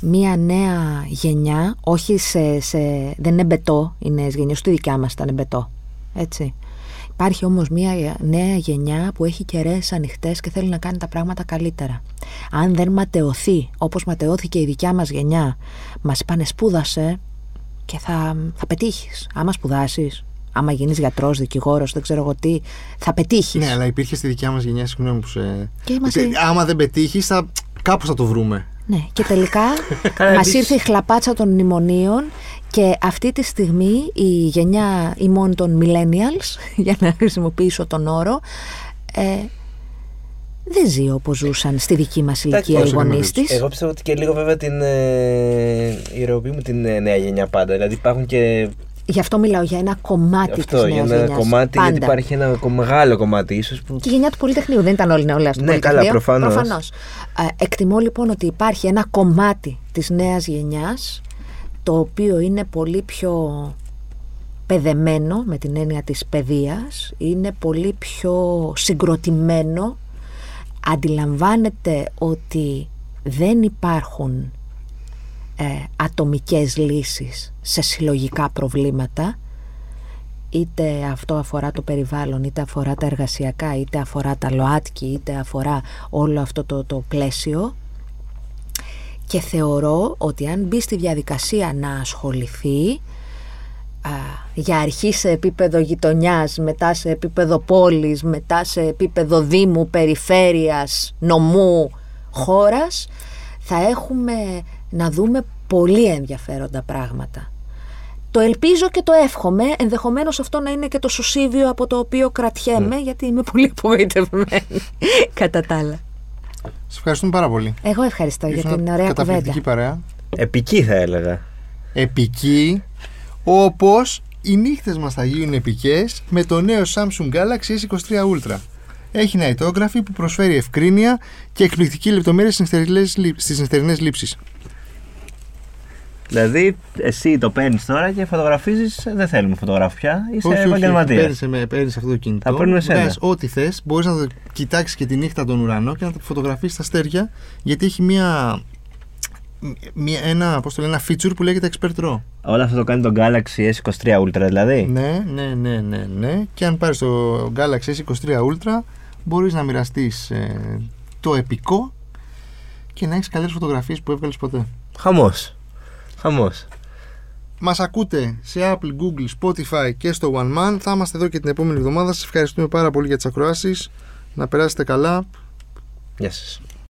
Speaker 4: μία νέα γενιά, όχι σε, σε, δεν είναι μπετό οι νέες γενιές, ούτε η δικιά μας ήταν μπετό, έτσι. Υπάρχει όμως μία νέα γενιά που έχει κεραίες ανοιχτές και θέλει να κάνει τα πράγματα καλύτερα. Αν δεν ματαιωθεί, όπως ματαιώθηκε η δικιά μας γενιά, μας είπανε σπούδασε και θα, θα πετύχεις. Άμα σπουδάσεις, άμα γίνεις γιατρός, δικηγόρος, δεν ξέρω εγώ τι, θα πετύχεις.
Speaker 2: Ναι, αλλά υπήρχε στη δικιά μας γενιά, συγγνώμη που σε.
Speaker 4: Και μας-
Speaker 2: Ε, Άμα δεν πετύχεις, θα... κάπου θα το βρούμε.
Speaker 4: Ναι, και τελικά
Speaker 3: Καλά,
Speaker 4: μας
Speaker 3: επίσης-
Speaker 4: ήρθε η χλαπάτσα των μνημονίων και αυτή τη στιγμή η γενιά ημών των millennials, για να χρησιμοποιήσω τον όρο, ε, δεν ζει όπως ζούσαν στη δική μας ηλικία οι
Speaker 2: όσο και να
Speaker 4: γονείς
Speaker 2: δείξει.
Speaker 4: της.
Speaker 3: Εγώ πιστεύω ότι και λίγο βέβαια την ε, ηρωοποιούμε την ε, νέα γενιά πάντα. Δηλαδή υπάρχουν και
Speaker 4: Γι' αυτό μιλάω για ένα κομμάτι
Speaker 3: αυτό,
Speaker 4: της
Speaker 3: για
Speaker 4: νέας
Speaker 3: ένα
Speaker 4: γενιάς.
Speaker 3: κομμάτι,
Speaker 4: Πάντα.
Speaker 3: γιατί υπάρχει ένα κο- μεγάλο κομμάτι ίσως που.
Speaker 4: Και η γενιά του Πολυτεχνείου δεν ήταν όλοι νεολαία στο
Speaker 3: Ναι,
Speaker 4: Πολυτεχνείο.
Speaker 3: καλά, προφανώς.
Speaker 4: Προφανώς. Ε, εκτιμώ λοιπόν ότι υπάρχει ένα κομμάτι της νέας γενιάς το οποίο είναι πολύ πιο παιδεμένο με την έννοια της παιδείας, είναι πολύ πιο συγκροτημένο, αντιλαμβάνεται ότι δεν υπάρχουν ε, ατομικές λύσεις σε συλλογικά προβλήματα είτε αυτό αφορά το περιβάλλον, είτε αφορά τα εργασιακά, είτε αφορά τα ΛΟΑΤΚΙ, είτε αφορά όλο αυτό το, το πλαίσιο και θεωρώ ότι αν μπει στη διαδικασία να ασχοληθεί α, για αρχή σε επίπεδο γειτονιάς, μετά σε επίπεδο πόλης, μετά σε επίπεδο δήμου, περιφέρειας, νομού, χώρας, θα έχουμε να δούμε πολύ ενδιαφέροντα πράγματα. Το ελπίζω και το εύχομαι, ενδεχομένως αυτό να είναι και το σωσίβιο από το οποίο κρατιέμαι, γιατί είμαι πολύ απογοητευμένη κατά τα άλλα.
Speaker 2: Σε ευχαριστούμε πάρα πολύ.
Speaker 4: Εγώ ευχαριστώ για
Speaker 2: Ήσουν
Speaker 4: την ωραία κουβέντα.
Speaker 2: καταπληκτική παρέα.
Speaker 3: Επική θα έλεγα.
Speaker 2: επική όπως οι νύχτες μας θα γίνουν επικές με το νέο Samsung Galaxy S23 Ultra. Έχει ναητόγραφη που προσφέρει ευκρίνεια και εκπληκτική λεπτομέρεια στις νυχτερινές λήψ- στις νυχτερινές λήψεις.
Speaker 3: Δηλαδή, εσύ το παίρνεις τώρα και φωτογραφίζεις. Δεν θέλουμε φωτογράφο πια. Είσαι επαγγελματίας.
Speaker 2: Παίρνεις, με, παίρνεις αυτό το κινητό.
Speaker 3: Θα παίρνουμε σένα.
Speaker 2: βγάζεις ό,τι θες. Μπορείς να το κοιτάξεις και τη νύχτα τον ουρανό και να το φωτογραφίσεις στα αστέρια γιατί έχει μια, μια, ένα, πώς το λένε, ένα feature που λέγεται Expert RAW.
Speaker 3: Όλα αυτό το κάνει το Galaxy S23 Ultra δηλαδή.
Speaker 2: Ναι, ναι, ναι, ναι, ναι. Και αν πάρεις το Galaxy S23 Ultra μπορείς να μοιραστείς ε, το επικό και να έχεις καλύτερες φωτογραφίες που έβγαλες ποτέ.
Speaker 3: Χαμός. Χαμός.
Speaker 2: Μας ακούτε σε Apple, Google, Spotify και στο One Man. Θα είμαστε εδώ και την επόμενη εβδομάδα. Σας ευχαριστούμε πάρα πολύ για τις ακροάσεις. Να περάσετε καλά.
Speaker 3: Γεια σας.